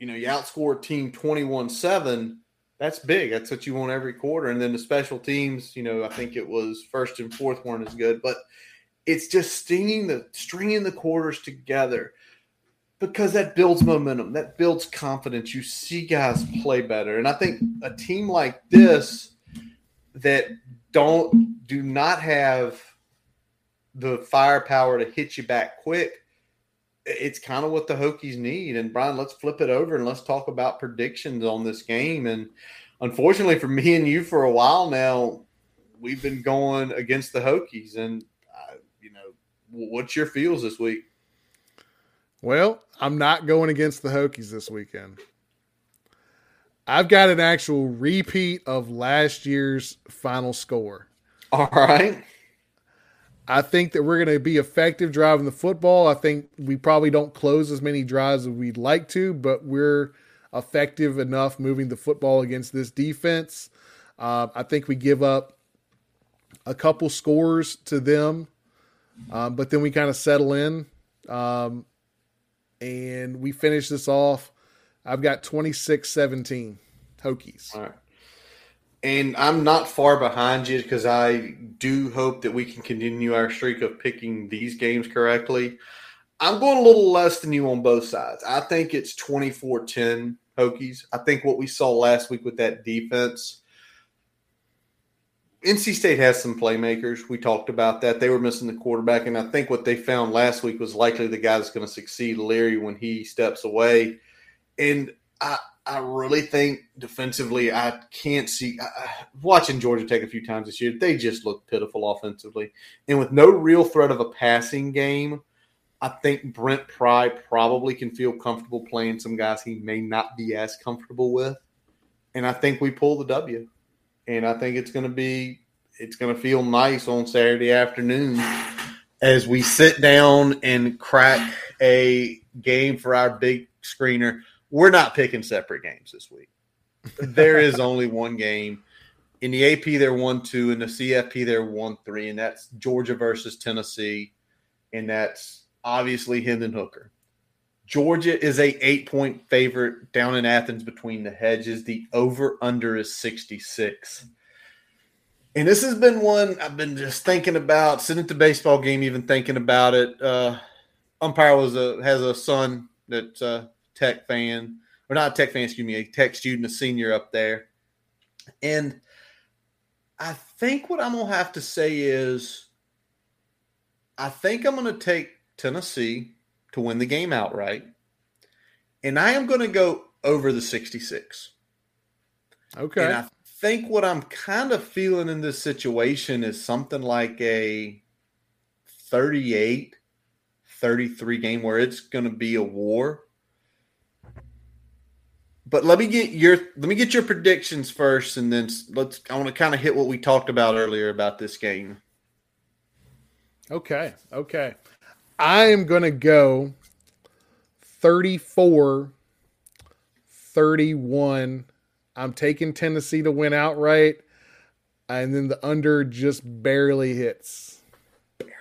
You know, you outscored team 21 7. That's big. That's what you want every quarter. And then the special teams, you know, I think it was first and fourth weren't as good. But it's just stinging the stringing the quarters together because that builds momentum, that builds confidence. You see guys play better, and I think a team like this that don't do not have the firepower to hit you back quick. It's kind of what the Hokies need. And Brian, let's flip it over and let's talk about predictions on this game. And unfortunately for me and you, for a while now, we've been going against the Hokies, and uh, you know, what's your feels this week? Well, I'm not going against the Hokies this weekend. I've got an actual repeat of last year's final score. All right. I think that we're going to be effective driving the football. I think we probably don't close as many drives as we'd like to, but we're effective enough moving the football against this defense. Uh, I think we give up a couple scores to them um, but then we kind of settle in um, and we finish this off. I've got 26 17 Hokies. All right. And I'm not far behind you because I do hope that we can continue our streak of picking these games correctly. I'm going a little less than you on both sides. I think it's 24 10 Hokies. I think what we saw last week with that defense. NC State has some playmakers. We talked about that. They were missing the quarterback. And I think what they found last week was likely the guy that's going to succeed, Leary, when he steps away. And I, I really think defensively, I can't see. I, watching Georgia Tech a few times this year, they just look pitiful offensively. And with no real threat of a passing game, I think Brent Pry probably can feel comfortable playing some guys he may not be as comfortable with. And I think we pull the W. And I think it's going to be, it's going to feel nice on Saturday afternoon as we sit down and crack a game for our big screener. We're not picking separate games this week. There is only one game. In the AP, they're 1 2. In the CFP, they're 1 3. And that's Georgia versus Tennessee. And that's obviously Hendon Hooker. Georgia is a eight point favorite down in Athens between the hedges. The over under is 66. And this has been one I've been just thinking about, sitting at the baseball game, even thinking about it. Uh, umpire was a has a son that a tech fan, or not a tech fan, excuse me, a tech student, a senior up there. And I think what I'm gonna have to say is I think I'm gonna take Tennessee to win the game outright. And I am going to go over the 66. Okay. And I think what I'm kind of feeling in this situation is something like a 38 33 game where it's going to be a war. But let me get your let me get your predictions first and then let's I want to kind of hit what we talked about earlier about this game. Okay. Okay. I am going to go 34 31. I'm taking Tennessee to win outright. And then the under just barely hits. Barely.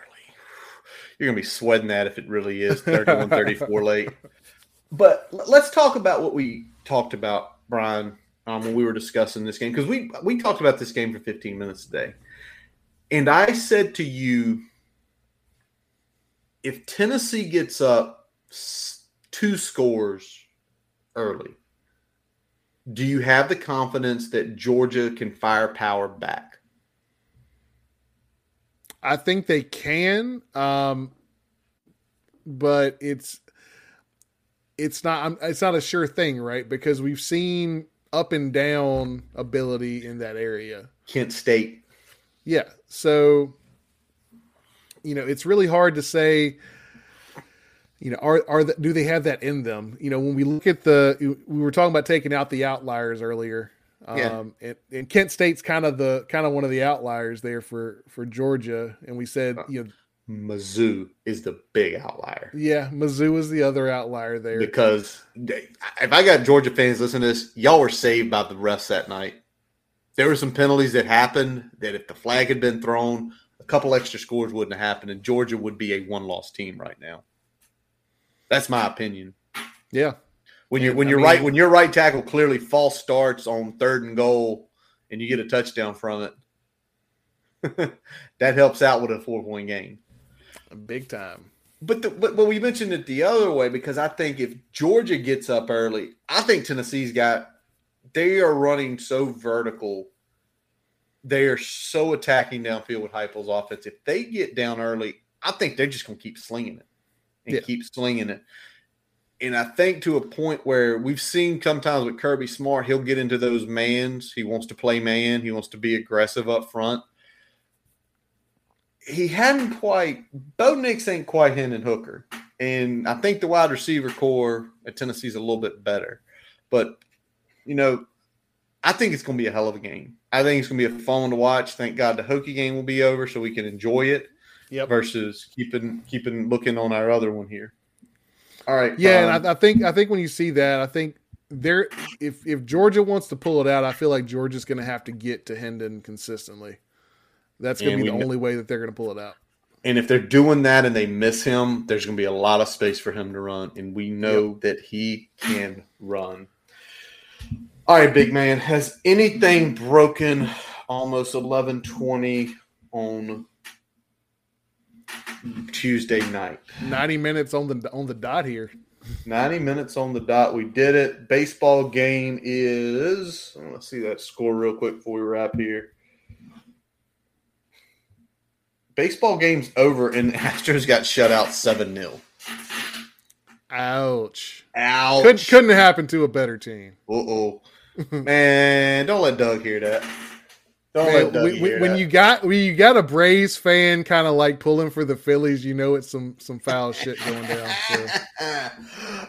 You're going to be sweating that if it really is 31 34 late. But let's talk about what we talked about, Brian, um, when we were discussing this game. Because we, we talked about this game for 15 minutes today. And I said to you, if Tennessee gets up two scores early, do you have the confidence that Georgia can fire power back? I think they can, um, but it's it's not it's not a sure thing, right? Because we've seen up and down ability in that area. Kent State. Yeah. So you know, it's really hard to say. You know, are are the, do they have that in them? You know, when we look at the, we were talking about taking out the outliers earlier. Yeah. Um, and, and Kent State's kind of the kind of one of the outliers there for for Georgia, and we said you know, Mizzou is the big outlier yeah, Mizzou is the other outlier there. because if I got Georgia fans listening to this, y'all were saved by the refs that night. There were some penalties that happened that if the flag had been thrown, a couple extra scores wouldn't have happened, and Georgia would be a one-loss team right now. That's my opinion. yeah, When you And, when I your mean- right when your right tackle clearly false starts on third and goal, and you get a touchdown from it, that helps out with a four-point game. Big time. But, the, but but we mentioned it the other way because I think if Georgia gets up early, I think Tennessee's got they are running so vertical. They are so attacking downfield with Heupel's offense. If they get down early, I think they're just going to keep slinging it and Yeah. keep slinging it. And I think to a point where we've seen sometimes with Kirby Smart, he'll get into those mans. He wants to play man. He wants to be aggressive up front he hadn't quite Bo Nix ain't quite Hendon Hooker. And I think the wide receiver core at Tennessee's a little bit better. But you know, I think it's gonna be a hell of a game. I think it's gonna be a fun one to watch. Thank God the Hokie game will be over so we can enjoy it Yep. versus keeping keeping looking on our other one here. All right. Yeah, um, and I, I think I think when you see that, I think there if if Georgia wants to pull it out, I feel like Georgia's going to have to get to Hendon consistently. That's going to be the only way that they're going to pull it out. And if they're doing that and they miss him, there's going to be a lot of space for him to run. And we know that he can run. All right, big man. Has anything broken almost 1120 on Tuesday night. 90 minutes on the on the dot here. 90 minutes on the dot. We did it. Baseball game is. Let's see that score real quick before we wrap here. Baseball game's over, and the Astros got shut out 7 0. Ouch. Ouch. Couldn't, couldn't happen to a better team. Uh oh. Man, don't let Doug hear that. Don't Man, let Doug when, hear when that. you got when you got a Braves fan kind of like pulling for the Phillies, you know it's some some foul shit going down. So.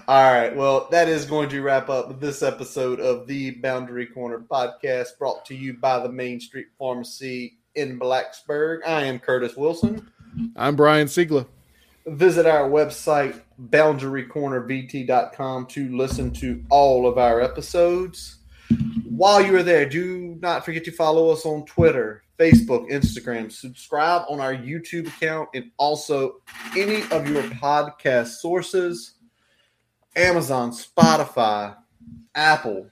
All right. Well, that is going to wrap up this episode of the Boundary Corner podcast brought to you by the Main Street Pharmacy in Blacksburg. I am Curtis Wilson. I'm Brian Siegler. Visit our website, boundarycornervt.com, to listen to all of our episodes. While you are there, do not forget to follow us on Twitter, Facebook, Instagram. Subscribe on our YouTube account and also any of your podcast sources Amazon, Spotify, Apple.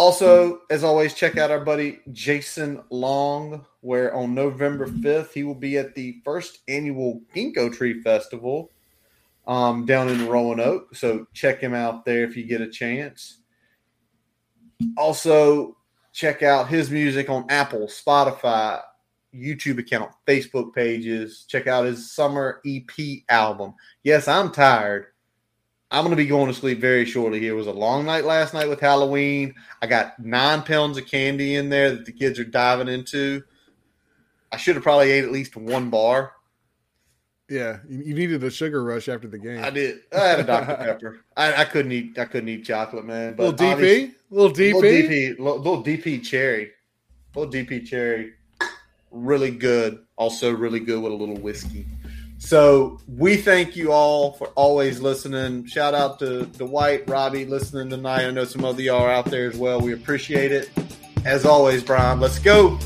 Also, as always, check out our buddy Jason Long, where on November 5th, he will be at the first annual Ginkgo Tree Festival um, down in Roanoke. So check him out there if you get a chance. Also, check out his music on Apple, Spotify, YouTube account, Facebook pages. Check out his summer EP album. Yes, I'm tired. I'm going to be going to sleep very shortly here. It was a long night last night with Halloween. I got nine pounds of candy in there that the kids are diving into. I should have probably ate at least one bar. Yeah, you, needed a sugar rush after the game. I did. I had a Dr. Pepper. I, I couldn't eat. I couldn't eat chocolate, man. But little DP, little DP. Little DP, little, little DP cherry, little DP cherry, really good. Also, really good with a little whiskey. So we thank you all for always listening. Shout out to Dwight, Robbie, listening tonight. I know some of you are out there as well. We appreciate it. As always, Brian, let's go.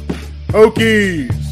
Hokies.